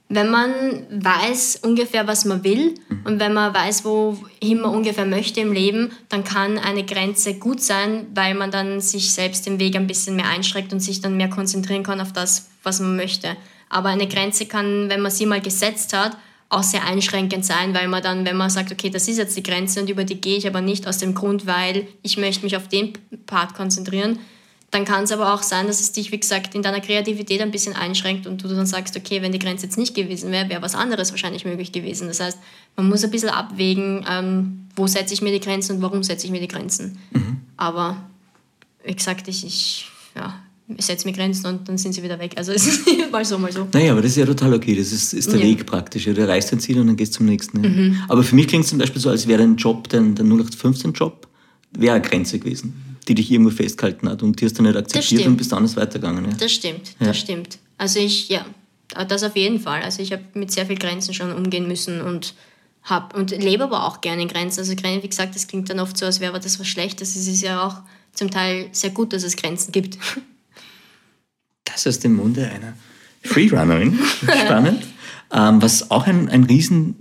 wenn man weiß ungefähr, was man will mhm. und wenn man weiß, wohin man ungefähr möchte im Leben, dann kann eine Grenze gut sein, weil man dann sich selbst den Weg ein bisschen mehr einschränkt und sich dann mehr konzentrieren kann auf das, was man möchte. Aber eine Grenze kann, wenn man sie mal gesetzt hat, auch sehr einschränkend sein, weil man dann, wenn man sagt, okay, das ist jetzt die Grenze und über die gehe ich aber nicht aus dem Grund, weil ich möchte mich auf den Part konzentrieren, dann kann es aber auch sein, dass es dich, wie gesagt, in deiner Kreativität ein bisschen einschränkt und du dann sagst, okay, wenn die Grenze jetzt nicht gewesen wäre, wäre was anderes wahrscheinlich möglich gewesen. Das heißt, man muss ein bisschen abwägen, ähm, wo setze ich mir die Grenzen und warum setze ich mir die Grenzen. Mhm. Aber wie gesagt, ich, ich, ja, ich setze mir Grenzen und dann sind sie wieder weg. Also es ist <laughs> mal so, mal so. Naja, aber das ist ja total okay. Das ist, ist der ja. Weg praktisch. Du erreichst dein Ziel und dann gehst zum nächsten. Ja. Mhm. Aber für mich klingt es zum Beispiel so, als wäre dein Job, dein, dein 0815-Job, wäre eine Grenze gewesen die dich irgendwo festgehalten hat und die hast du nicht akzeptiert und bist anders weitergegangen. Ja? Das stimmt, ja. das stimmt. Also ich, ja, das auf jeden Fall. Also ich habe mit sehr vielen Grenzen schon umgehen müssen und hab und lebe aber auch gerne in Grenzen. Also wie gesagt, das klingt dann oft so, als wäre das was Schlechtes. Es ist ja auch zum Teil sehr gut, dass es Grenzen gibt. <laughs> Das aus dem Munde einer Freerunnerin. <laughs> Spannend. ähm, was auch ein, ein riesen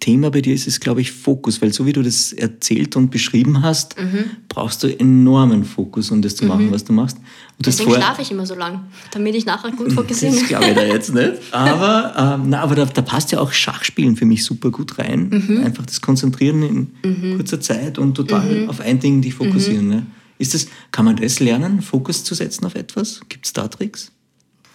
Thema bei dir ist es, glaube ich, Fokus, weil so wie du das erzählt und beschrieben hast, mhm. brauchst du enormen Fokus, um das zu machen, mhm. was du machst. Und Deswegen schlafe ich immer so lang, damit ich nachher gut fokussieren kann. Das glaube ich da <laughs> jetzt nicht. Aber, ähm, na, aber da, da, passt ja auch Schachspielen für mich super gut rein. Mhm. Einfach das Konzentrieren in mhm. kurzer Zeit und total mhm. auf ein Ding dich fokussieren. Ne? Ist das, kann man das lernen, Fokus zu setzen auf etwas? Gibt es da Tricks?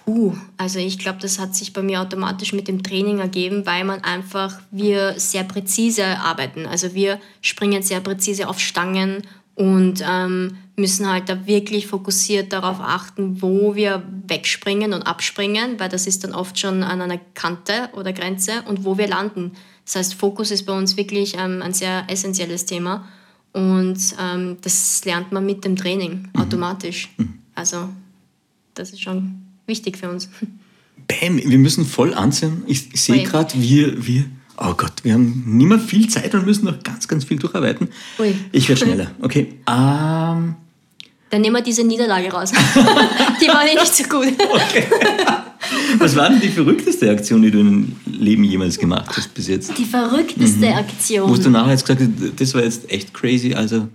Uh, also ich glaube, das hat sich bei mir automatisch mit dem Training ergeben, weil man einfach, wir sehr präzise arbeiten. Also wir springen sehr präzise auf Stangen und ähm, müssen halt da wirklich fokussiert darauf achten, wo wir wegspringen und abspringen, weil das ist dann oft schon an einer Kante oder Grenze und wo wir landen. Das heißt, Fokus ist bei uns wirklich ähm, ein sehr essentielles Thema und ähm, das lernt man mit dem Training mhm. automatisch. Mhm. Also das ist schon wichtig für uns. Bam, wir müssen voll anziehen. Ich, ich sehe gerade, wir, wir, oh Gott, wir haben nicht mehr viel Zeit und müssen noch ganz, ganz viel durcharbeiten. Ui. Ich werde <laughs> schneller. Okay. Ähm. Dann nehmen wir diese Niederlage raus. <laughs> die war nicht so gut. Okay. Was war denn die verrückteste Aktion, die du im Leben jemals gemacht hast bis jetzt? Die verrückteste mhm. Aktion. Wo du nachher jetzt gesagt hast, das war jetzt echt crazy, also.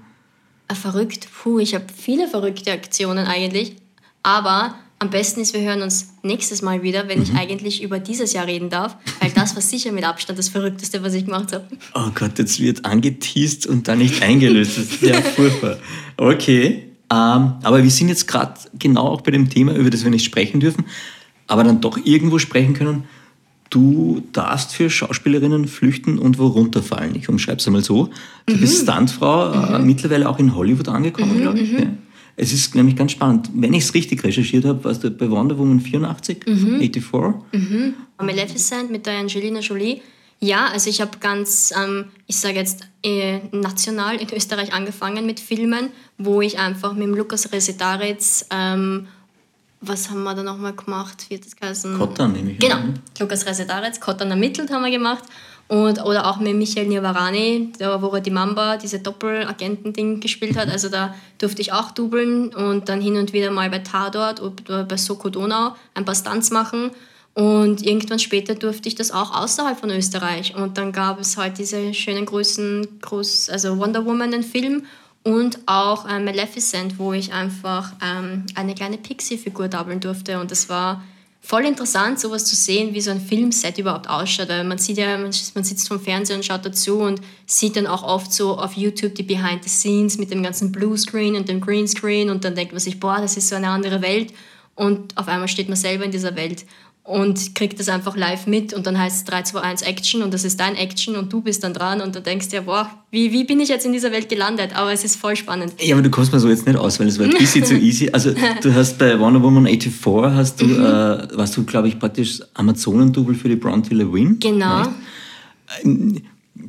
Verrückt? Puh, ich habe viele verrückte Aktionen eigentlich. Aber am besten ist, wir hören uns nächstes Mal wieder, wenn mhm. ich eigentlich über dieses Jahr reden darf, weil das war sicher mit Abstand das Verrückteste, was ich gemacht habe. Oh Gott, jetzt wird angeteased und dann nicht eingelöst. Das ist ja <laughs> furchtbar. Okay, ähm, aber wir sind jetzt gerade genau auch bei dem Thema, über das wir nicht sprechen dürfen, aber dann doch irgendwo sprechen können. Du darfst für Schauspielerinnen flüchten und wo runterfallen. Ich umschreibe es einmal so. Du mhm. bist Stuntfrau, äh, mhm. mittlerweile auch in Hollywood angekommen, mhm, glaube ich. Mhm. Ja. Es ist nämlich ganz spannend. Wenn ich es richtig recherchiert habe, warst du bei Wonder Woman 84, mhm. 84. Mhm. Maleficent mit der Angelina Jolie. Ja, also ich habe ganz, ähm, ich sage jetzt, äh, national in Österreich angefangen mit Filmen, wo ich einfach mit dem Lukas Resetaritz, ähm, was haben wir da nochmal gemacht? Wie hat das geheißen? Kottern nehme ich Genau, Lukas Resetaritz, Kottern ermittelt haben wir gemacht. Und, oder auch mit Michael Niavarani, wo er die Mamba, diese Doppelagenten-Ding gespielt hat. Also da durfte ich auch dubeln und dann hin und wieder mal bei Tadort oder bei Soko Donau ein paar Stunts machen. Und irgendwann später durfte ich das auch außerhalb von Österreich. Und dann gab es halt diese schönen Größen, groß, also Wonder Woman, den Film und auch äh, Maleficent, wo ich einfach ähm, eine kleine Pixie-Figur doublen durfte. Und das war voll interessant, sowas zu sehen, wie so ein Filmset überhaupt ausschaut. Weil man sieht ja, man, sitzt vom Fernseher und schaut dazu und sieht dann auch oft so auf YouTube die Behind the Scenes mit dem ganzen Bluescreen und dem Greenscreen und dann denkt man sich, boah, das ist so eine andere Welt. Und auf einmal steht man selber in dieser Welt und kriegt das einfach live mit und dann heißt es 3, 2, 1 Action und das ist dein Action und du bist dann dran und du denkst dir, boah, wie, wie bin ich jetzt in dieser Welt gelandet? Aber es ist voll spannend. Ja, aber du kommst mir so jetzt nicht aus, weil es war bisschen zu easy. Also du hast bei Wonder Woman 84 hast du, mhm. äh, warst du, glaube ich, praktisch Amazonendouble für die Bronte Lewin. Genau.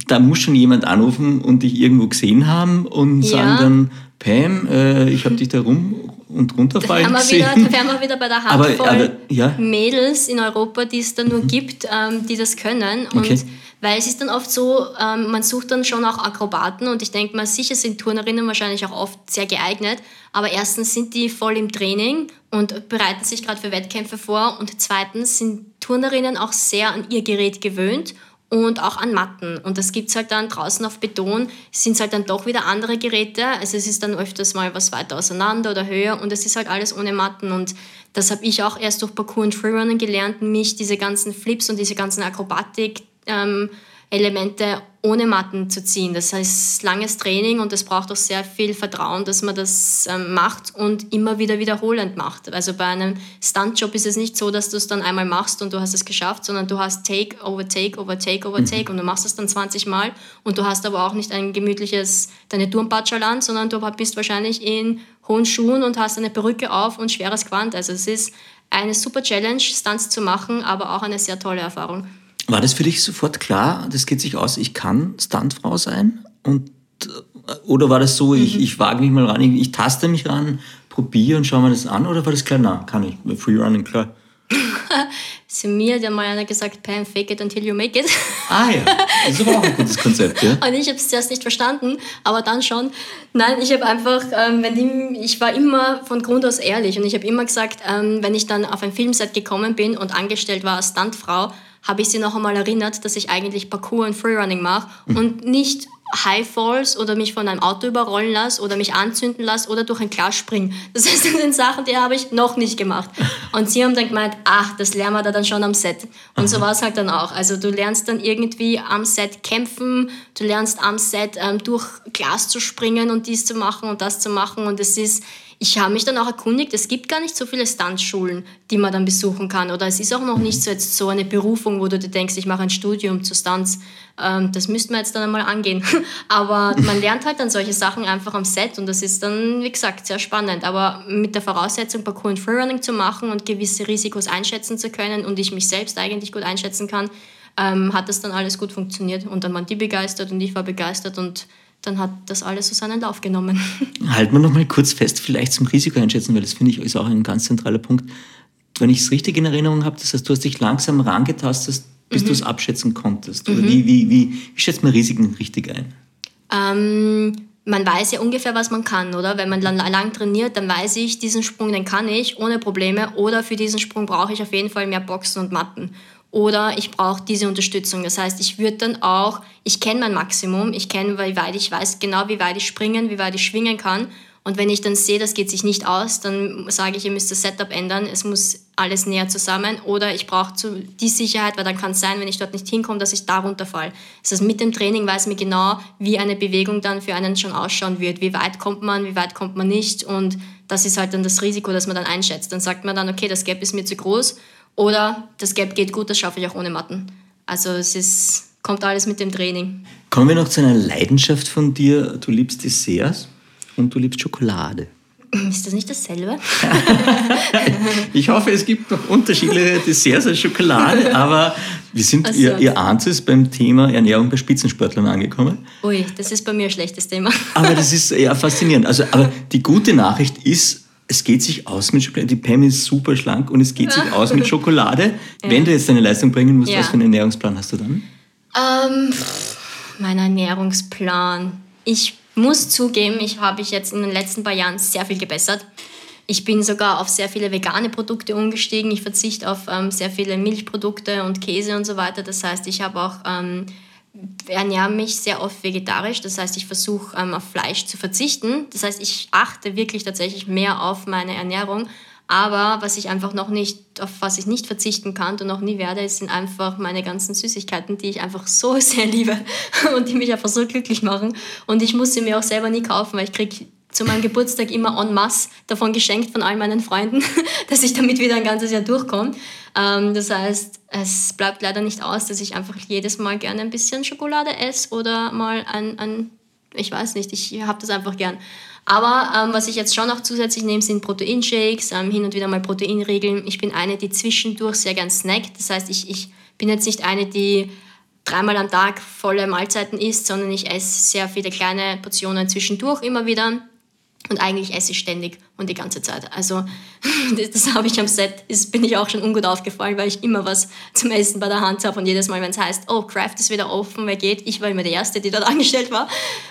Da muss schon jemand anrufen und dich irgendwo gesehen haben und Ja. sagen dann, Pam, äh, ich habe dich da rum und runterfallen Da wären, wir gesehen. wieder, da wären wir wieder bei der <laughs> Aber- Handvoll aber, ja. Mädels in Europa, die es dann nur gibt, ähm, die das können. Und Okay. weil es ist dann oft so, ähm, man sucht dann schon auch Akrobaten und ich denke mal, sicher sind Turnerinnen wahrscheinlich auch oft sehr geeignet, aber erstens sind die voll im Training und bereiten sich gerade für Wettkämpfe vor und zweitens sind Turnerinnen auch sehr an ihr Gerät gewöhnt und auch an Matten. Und das gibt es halt dann draußen auf Beton, sind es halt dann doch wieder andere Geräte. Also es ist dann öfters mal was weiter auseinander oder höher und es ist halt alles ohne Matten. Und das habe ich auch erst durch Parkour und Freerunning gelernt, mich diese ganzen Flips und diese ganzen Akrobatik ähm, Elemente ohne Matten zu ziehen. Das heißt, langes Training und es braucht auch sehr viel Vertrauen, dass man das ähm, macht und immer wieder wiederholend macht. Also bei einem Stuntjob ist es nicht so, dass du es dann einmal machst und du hast es geschafft, sondern du hast Take over Take over Take over Take und du machst es dann 20 Mal und du hast aber auch nicht ein gemütliches, deine Turmpatscherl an, sondern du bist wahrscheinlich in hohen Schuhen und hast eine Perücke auf und schweres Quant. Also es ist eine super Challenge, Stunts zu machen, aber auch eine sehr tolle Erfahrung. War das für dich sofort klar, das geht sich aus, ich kann Stuntfrau sein? Und, äh, oder war das so, Mhm. ich, ich wage mich mal ran, ich, ich taste mich ran, probiere und schaue mir das an? Oder war das klar, na, kann ich, Freerunning, klar. <laughs> Zu mir hat ja mal einer gesagt, Pam, fake it until you make it. Ah ja, das ist aber auch ein gutes Konzept, ja? <laughs> Und ich habe es zuerst nicht verstanden, aber dann schon. Nein, ich habe einfach, ähm, wenn die, ich war immer von Grund aus ehrlich und ich habe immer gesagt, ähm, wenn ich dann auf ein Filmset gekommen bin und angestellt war als Stuntfrau, habe ich sie noch einmal erinnert, dass ich eigentlich Parkour und Freerunning mache und nicht High Falls oder mich von einem Auto überrollen lasse oder mich anzünden lasse oder durch ein Glas springen. Das sind Sachen, die habe ich noch nicht gemacht. Und sie haben dann gemeint, ach, das lernen wir da dann schon am Set. Und so war es halt dann auch. Also du lernst dann irgendwie am Set kämpfen, du lernst am Set ähm, durch Glas zu springen und dies zu machen und das zu machen. Und es ist, ich habe mich dann auch erkundigt, es gibt gar nicht so viele Stuntschulen, die man dann besuchen kann. Oder es ist auch noch nicht so, jetzt so eine Berufung, wo du dir denkst, ich mache ein Studium zu Stunts. Ähm, das müssten wir jetzt dann einmal angehen. <laughs> Aber man lernt halt dann solche Sachen einfach am Set und das ist dann, wie gesagt, sehr spannend. Aber mit der Voraussetzung, Parkour und Freerunning zu machen und gewisse Risikos einschätzen zu können und ich mich selbst eigentlich gut einschätzen kann, ähm, hat das dann alles gut funktioniert. Und dann waren die begeistert und ich war begeistert und dann hat das alles so seinen Lauf genommen. <laughs> Halten wir noch mal kurz fest, vielleicht zum Risiko einschätzen, weil das finde ich ist auch ein ganz zentraler Punkt. Wenn ich es richtig in Erinnerung habe, das heißt, du hast dich langsam rangetastet, bis du es abschätzen konntest. Oder wie, wie, wie, wie schätzt man Risiken richtig ein? Ähm, man weiß ja ungefähr, was man kann, oder? Wenn man dann lang trainiert, dann weiß ich, diesen Sprung, den kann ich ohne Probleme. Oder für diesen Sprung brauche ich auf jeden Fall mehr Boxen und Matten. Oder ich brauche diese Unterstützung. Das heißt, ich würde dann auch, ich kenne mein Maximum, ich kenne, wie weit ich weiß, genau wie weit ich springen, wie weit ich schwingen kann. Und wenn ich dann sehe, das geht sich nicht aus, dann sage ich, ihr müsst das Setup ändern, es muss alles näher zusammen. Oder ich brauche die Sicherheit, weil dann kann es sein, wenn ich dort nicht hinkomme, dass ich da runterfall. Das heißt, mit dem Training weiß man genau, wie eine Bewegung dann für einen schon ausschauen wird. Wie weit kommt man, wie weit kommt man nicht. Und das ist halt dann das Risiko, das man dann einschätzt. Dann sagt man dann, okay, das Gap ist mir zu groß. Oder das Gap geht gut, das schaffe ich auch ohne Matten. Also es ist, kommt alles mit dem Training. Kommen wir noch zu einer Leidenschaft von dir. Du liebst Desserts und du liebst Schokolade. <clears throat> Ist das nicht dasselbe? <laughs> Ich hoffe, es gibt noch unterschiedliche Desserts als Schokolade, <laughs> aber wir sind, so. ihr, ihr ahnt es, beim Thema Ernährung bei Spitzensportlern angekommen. Ui, das ist bei mir ein schlechtes Thema. Aber das ist ja faszinierend. Also, aber die gute Nachricht ist, es geht sich aus mit Schokolade. Die Pam ist super schlank und es geht sich aus mit Schokolade. Wenn du jetzt deine Leistung bringen musst, Ja. was für einen Ernährungsplan hast du dann? Ähm, mein Ernährungsplan. Ich muss zugeben, ich habe ich jetzt in den letzten paar Jahren sehr viel gebessert. Ich bin sogar auf sehr viele vegane Produkte umgestiegen. Ich verzichte auf ähm, sehr viele Milchprodukte und Käse und so weiter. Das heißt, ich habe auch ähm, ernähre mich sehr oft vegetarisch. Das heißt, ich versuche ähm, auf Fleisch zu verzichten. Das heißt, ich achte wirklich tatsächlich mehr auf meine Ernährung. Aber was ich einfach noch nicht, auf was ich nicht verzichten kann und noch nie werde, sind einfach meine ganzen Süßigkeiten, die ich einfach so <laughs> sehr liebe und die mich einfach so glücklich machen. Und ich muss sie mir auch selber nie kaufen, weil ich kriege zu meinem Geburtstag immer en masse davon geschenkt von all meinen Freunden, <laughs> dass ich damit wieder ein ganzes Jahr durchkomme. Ähm, das heißt, es bleibt leider nicht aus, dass ich einfach jedes Mal gerne ein bisschen Schokolade esse oder mal ein, ein ich weiß nicht, ich habe das einfach gern. Aber ähm, was ich jetzt schon noch zusätzlich nehme, sind Proteinshakes, ähm, hin und wieder mal Proteinregeln. Ich bin eine, die zwischendurch sehr gern snackt. Das heißt, ich, ich bin jetzt nicht eine, die dreimal am Tag volle Mahlzeiten isst, sondern ich esse sehr viele kleine Portionen zwischendurch immer wieder. Und eigentlich esse ich ständig und die ganze Zeit. Also <laughs> das, das habe ich am Set, ist, bin ich auch schon ungut aufgefallen, weil ich immer was zum Essen bei der Hand habe. Und jedes Mal, wenn es heißt, oh, Craft ist wieder offen, wer geht, ich war immer die Erste, die dort <laughs> angestellt war,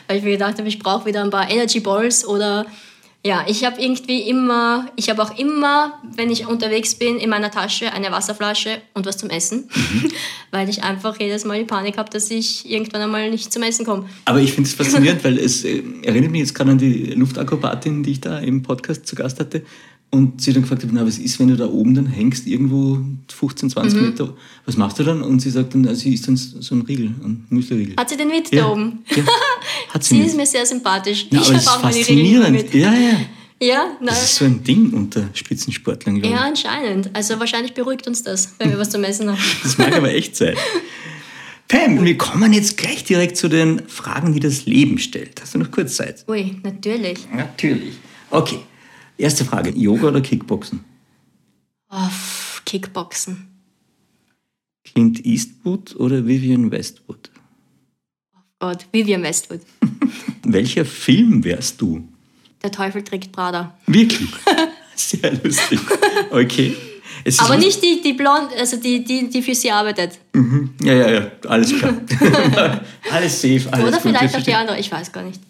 weil ich mir gedacht habe, ich brauche wieder ein paar Energy Balls oder ja, ich habe irgendwie immer, ich habe auch immer, wenn ich unterwegs bin, in meiner Tasche eine Wasserflasche und was zum Essen, <laughs> weil ich einfach jedes Mal die Panik habe, dass ich irgendwann einmal nicht zum Essen komme. Aber ich finde es faszinierend, weil es äh, erinnert mich jetzt gerade an die Luftakrobatin, die ich da im Podcast zu Gast hatte. Und sie dann gefragt hat, na, was ist, wenn du da oben dann hängst, irgendwo 15, 20 mhm. Meter, was machst du dann? Und sie sagt dann, sie isst dann so ein Riegel, ein Müsli-Riegel. Hat sie den mit ja. da oben? Ja. <laughs> Hat sie, sie ist mir sehr sympathisch. Ja, ich habe auch meine Riegel mit. Ja, ja. <laughs> Ja, nein. Das ist so ein Ding unter Spitzensportlern, glaube ich. Ja, anscheinend. Also wahrscheinlich beruhigt uns das, wenn wir was zum Essen haben. <laughs> Das mag aber echt sein. Pam, wir kommen jetzt gleich direkt zu den Fragen, die das Leben stellt. Hast du noch kurz Zeit? Ui, natürlich. Natürlich. Okay. Erste Frage: Yoga oder Kickboxen? Oh, Kickboxen. Clint Eastwood oder Vivian Westwood? Oh Gott, Vivian Westwood. <laughs> Welcher Film wärst du? Der Teufel trägt Prada. Wirklich? <laughs> Sehr lustig. Okay. Aber nicht die, die blond, also die, die, die für sie arbeitet. Mhm. Ja, ja, ja, alles klar. <laughs> alles safe, alles Oder vielleicht auch die andere, ich weiß gar nicht.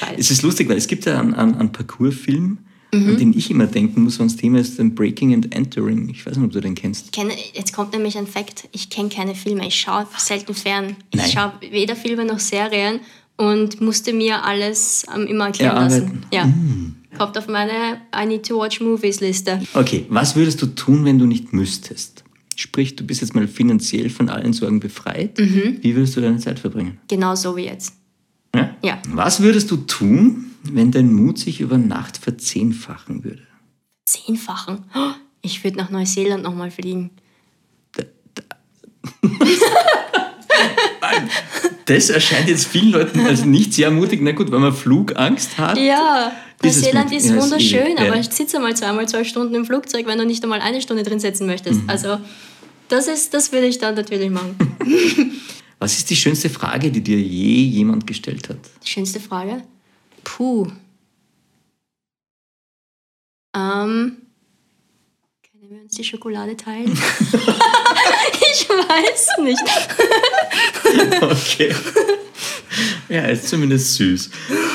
Beides. Es ist lustig, weil es gibt ja einen, einen, einen Parcours-Film, mhm. an den ich immer denken muss, wenn das Thema ist, den Breaking and Entering. Ich weiß nicht, ob du den kennst. Kenne, jetzt kommt nämlich ein Fakt, ich kenne keine Filme, ich schaue selten fern. Ich schaue weder Filme noch Serien und musste mir alles ähm, immer erklären lassen. Ja. Mm. Kommt auf meine I need to watch movies Liste. Okay, was würdest du tun, wenn du nicht müsstest? Sprich, du bist jetzt mal finanziell von allen Sorgen befreit. Mhm. Wie würdest du deine Zeit verbringen? Genau so wie jetzt. Ja? ja. Was würdest du tun, wenn dein Mut sich über Nacht verzehnfachen würde? Zehnfachen? Ich würde nach Neuseeland nochmal fliegen. Da, da. <laughs> das erscheint jetzt vielen Leuten als nicht sehr mutig. Na gut, wenn man Flugangst hat. Ja, Neuseeland ist, ist wunderschön, ja. aber ich sitze mal zweimal zwölf Stunden im Flugzeug, wenn du nicht einmal eine Stunde drin sitzen möchtest. Mhm. Also das, ist, das würde ich dann natürlich machen. <laughs> Was ist die schönste Frage, die dir je jemand gestellt hat? Die schönste Frage? Puh. Ähm, können wir uns die Schokolade teilen? <laughs> ich weiß nicht. okay. Ja, ist zumindest süß.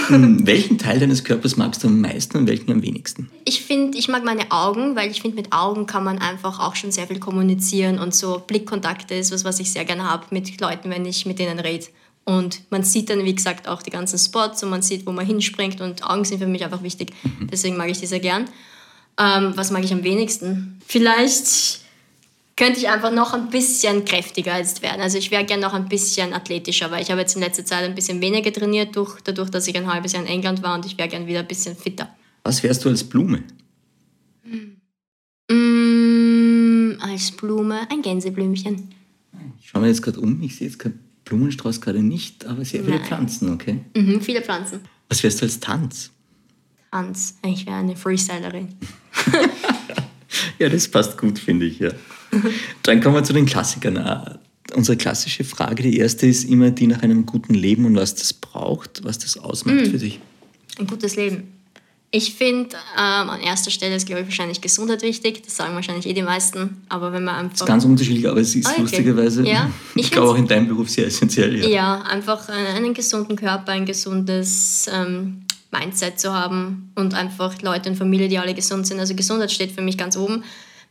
Hm, welchen Teil deines Körpers magst du am meisten und welchen am wenigsten? Ich finde, ich mag meine Augen, weil ich finde, mit Augen kann man einfach auch schon sehr viel kommunizieren und so Blickkontakte ist was, was ich sehr gerne habe mit Leuten, wenn ich mit denen rede. Und man sieht dann, wie gesagt, auch die ganzen Spots und man sieht, wo man hinspringt und Augen sind für mich einfach wichtig. Mhm. Deswegen mag ich die sehr gern. Ähm, was mag ich am wenigsten? Vielleicht könnte ich einfach noch ein bisschen kräftiger jetzt werden. Also ich wäre gerne noch ein bisschen athletischer, weil ich habe jetzt in letzter Zeit ein bisschen weniger trainiert, durch, dadurch, dass ich ein halbes Jahr in England war und ich wäre gerne wieder ein bisschen fitter. Was wärst du als Blume? Mm, als Blume ein Gänseblümchen. Ich schaue mir jetzt gerade um, ich sehe jetzt keinen Blumenstrauß gerade nicht, aber sehr viele Nein. Pflanzen, okay? Mhm, viele Pflanzen. Was wärst du als Tanz? Tanz, ich wäre eine Freestylerin. <laughs> ja, das passt gut, finde ich, ja. Dann kommen wir zu den Klassikern. Äh, unsere klassische Frage, die erste ist immer die nach einem guten Leben und was das braucht, was das ausmacht mm. für dich. Ein gutes Leben. Ich finde, ähm, an erster Stelle ist, glaube ich, wahrscheinlich Gesundheit wichtig. Das sagen wahrscheinlich eh die meisten. Aber wenn man einfach. Das ist ganz unterschiedlich, aber es ist ah, okay. lustigerweise, ja, <laughs> ich, ich glaube, auch in deinem Beruf sehr essentiell. Ja, ja einfach einen gesunden Körper, ein gesundes ähm, Mindset zu haben und einfach Leute und Familie, die alle gesund sind. Also Gesundheit steht für mich ganz oben.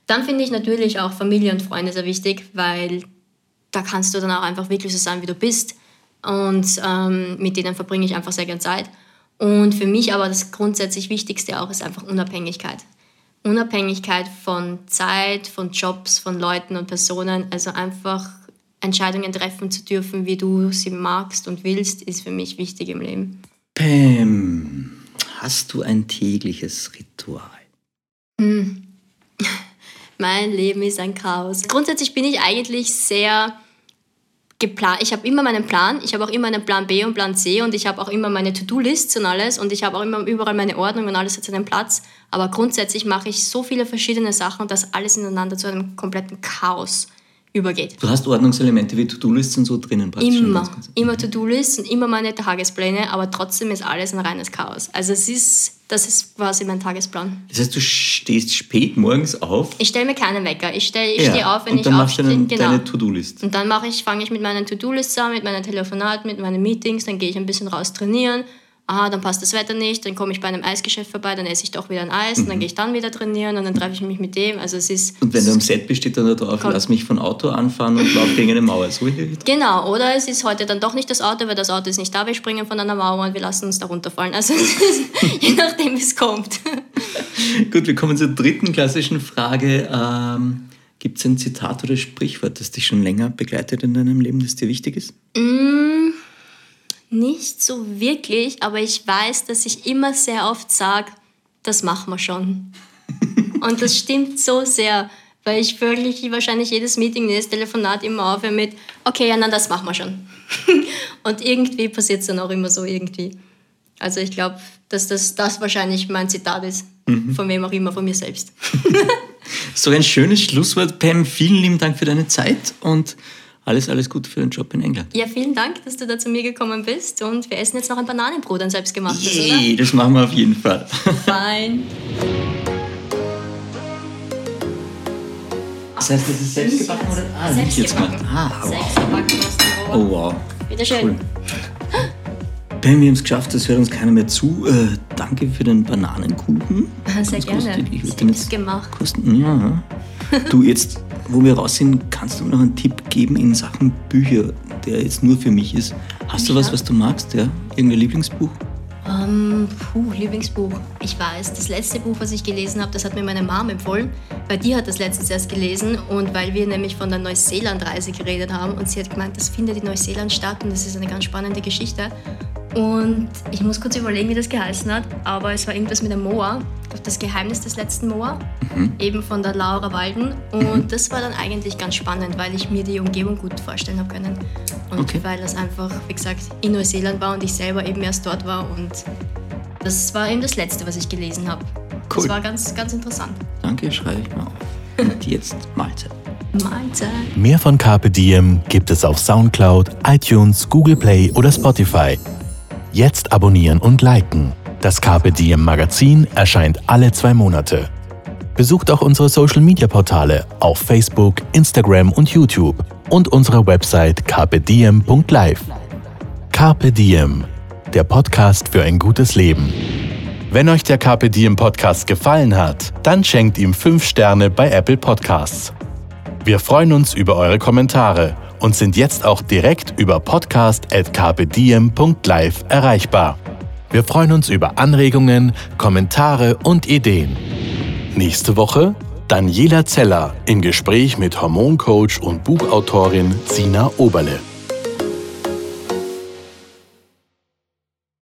Dann finde ich natürlich auch Familie und Freunde sehr wichtig, weil da kannst du dann auch einfach wirklich so sein, wie du bist. Und ähm, mit denen verbringe ich einfach sehr gerne Zeit. Und für mich aber das grundsätzlich Wichtigste auch ist einfach Unabhängigkeit. Unabhängigkeit von Zeit, von Jobs, von Leuten und Personen. Also einfach Entscheidungen treffen zu dürfen, wie du sie magst und willst, ist für mich wichtig im Leben. Pam, hast du ein tägliches Ritual? Hm. <laughs> Mein Leben ist ein Chaos. Grundsätzlich bin ich eigentlich sehr geplant. Ich habe immer meinen Plan, ich habe auch immer einen Plan B und Plan C und ich habe auch immer meine To-Do-Lists und alles und ich habe auch immer überall meine Ordnung und alles hat seinen Platz. Aber grundsätzlich mache ich so viele verschiedene Sachen, dass alles ineinander zu einem kompletten Chaos übergeht. Du hast Ordnungselemente wie To-Do-Lists und so drinnen praktisch. Immer, immer To-Do-Lists und immer meine Tagespläne, aber trotzdem ist alles ein reines Chaos. Also es ist, das ist quasi mein Tagesplan. Das heißt, du stehst spät morgens auf. Ich stelle mir keinen Wecker. Ich, stell, ich Ja, stehe auf, wenn und ich dann machst du aufstehe. dann Genau. deine To-Do-List. Und dann mache ich, fange ich mit meinen To-Do-Lists an, mit meinen Telefonaten, mit meinen Meetings, dann gehe ich ein bisschen raus trainieren. Aha, dann passt das Wetter nicht, dann komme ich bei einem Eisgeschäft vorbei, dann esse ich doch wieder ein Eis und dann gehe ich dann wieder trainieren und dann treffe ich mich mit dem. Also es ist Und wenn du am Set bist, steht dann da drauf, lass mich von Auto anfahren und lauf gegen eine Mauer. So. Genau, oder es ist heute dann doch nicht das Auto, weil das Auto ist nicht da, wir springen von einer Mauer und wir lassen uns da runterfallen. Also <laughs> je nachdem, wie es kommt. <laughs> Gut, wir kommen zur dritten klassischen Frage. Ähm, Gibt es ein Zitat oder Sprichwort, das dich schon länger begleitet in deinem Leben, das dir wichtig ist? Nicht so wirklich, aber ich weiß, dass ich immer sehr oft sage, das machen wir schon. <laughs> Und das stimmt so sehr, weil ich wirklich wahrscheinlich jedes Meeting, jedes Telefonat immer aufhöre mit, okay, ja, nein, das machen wir schon. <laughs> Und irgendwie passiert es dann auch immer so irgendwie. Also ich glaube, dass das, das wahrscheinlich mein Zitat ist, von wem auch immer, von mir selbst. <laughs> So ein schönes Schlusswort, Pam. Vielen lieben Dank für deine Zeit und alles, alles Gute für den Job in England. Ja, vielen Dank, dass du da zu mir gekommen bist und wir essen jetzt noch ein Bananenbrot, ein selbstgemachtes, Yay, das machen wir auf jeden Fall. oder? <laughs> Fein. Das heißt, das ist selbst gebacken oder? Ah, nicht jetzt gemacht. Ah, wow. Selbstgebacken aus dem Rohr. Oh wow. Bitteschön. Cool. Pam, wir haben es geschafft, es hört uns keiner mehr zu. Äh, danke für den Bananenkuchen. Sehr Ganz gerne. großartig. Ich würde den jetzt Selbst gemacht. kosten. Ja. Du, jetzt, wo wir raus sind, kannst du mir noch einen Tipp geben in Sachen Bücher, der jetzt nur für mich ist. Hast du was, was du magst? Ja? Irgendein Lieblingsbuch? Ähm, puh, Lieblingsbuch. Ich weiß, das letzte Buch, was ich gelesen habe, das hat mir meine Mom empfohlen, weil die hat das letztens erst gelesen und weil wir nämlich von der Neuseeland-Reise geredet haben und sie hat gemeint, das findet in Neuseeland statt und das ist eine ganz spannende Geschichte. Und ich muss kurz überlegen, wie das geheißen hat, aber es war irgendwas mit dem Moa, das Geheimnis des letzten Moa, eben von der Laura Walden. Und das war dann eigentlich ganz spannend, weil ich mir die Umgebung gut vorstellen habe können. Und Okay. weil das einfach, wie gesagt, in Neuseeland war und ich selber eben erst dort war. Und das war eben das Letzte, was ich gelesen habe. Cool. Das war ganz, ganz interessant. Danke, schreibe ich mal auf. Und jetzt Mahlzeit. Mahlzeit. Mehr von Carpe Diem gibt es auf Soundcloud, iTunes, Google Play oder Spotify. Jetzt abonnieren und liken. Das Carpe Diem Magazin erscheint alle zwei Monate. Besucht auch unsere Social Media Portale auf Facebook, Instagram und YouTube und unsere Website carpediem.live. Carpe Diem, der Podcast für ein gutes Leben. Wenn euch der Carpe Diem Podcast gefallen hat, dann schenkt ihm 5 Sterne bei Apple Podcasts. Wir freuen uns über eure Kommentare und sind jetzt auch direkt über podcast.kpdm.live erreichbar. Wir freuen uns über Anregungen, Kommentare und Ideen. Nächste Woche Daniela Zeller im Gespräch mit Hormoncoach und Buchautorin Sina Oberle.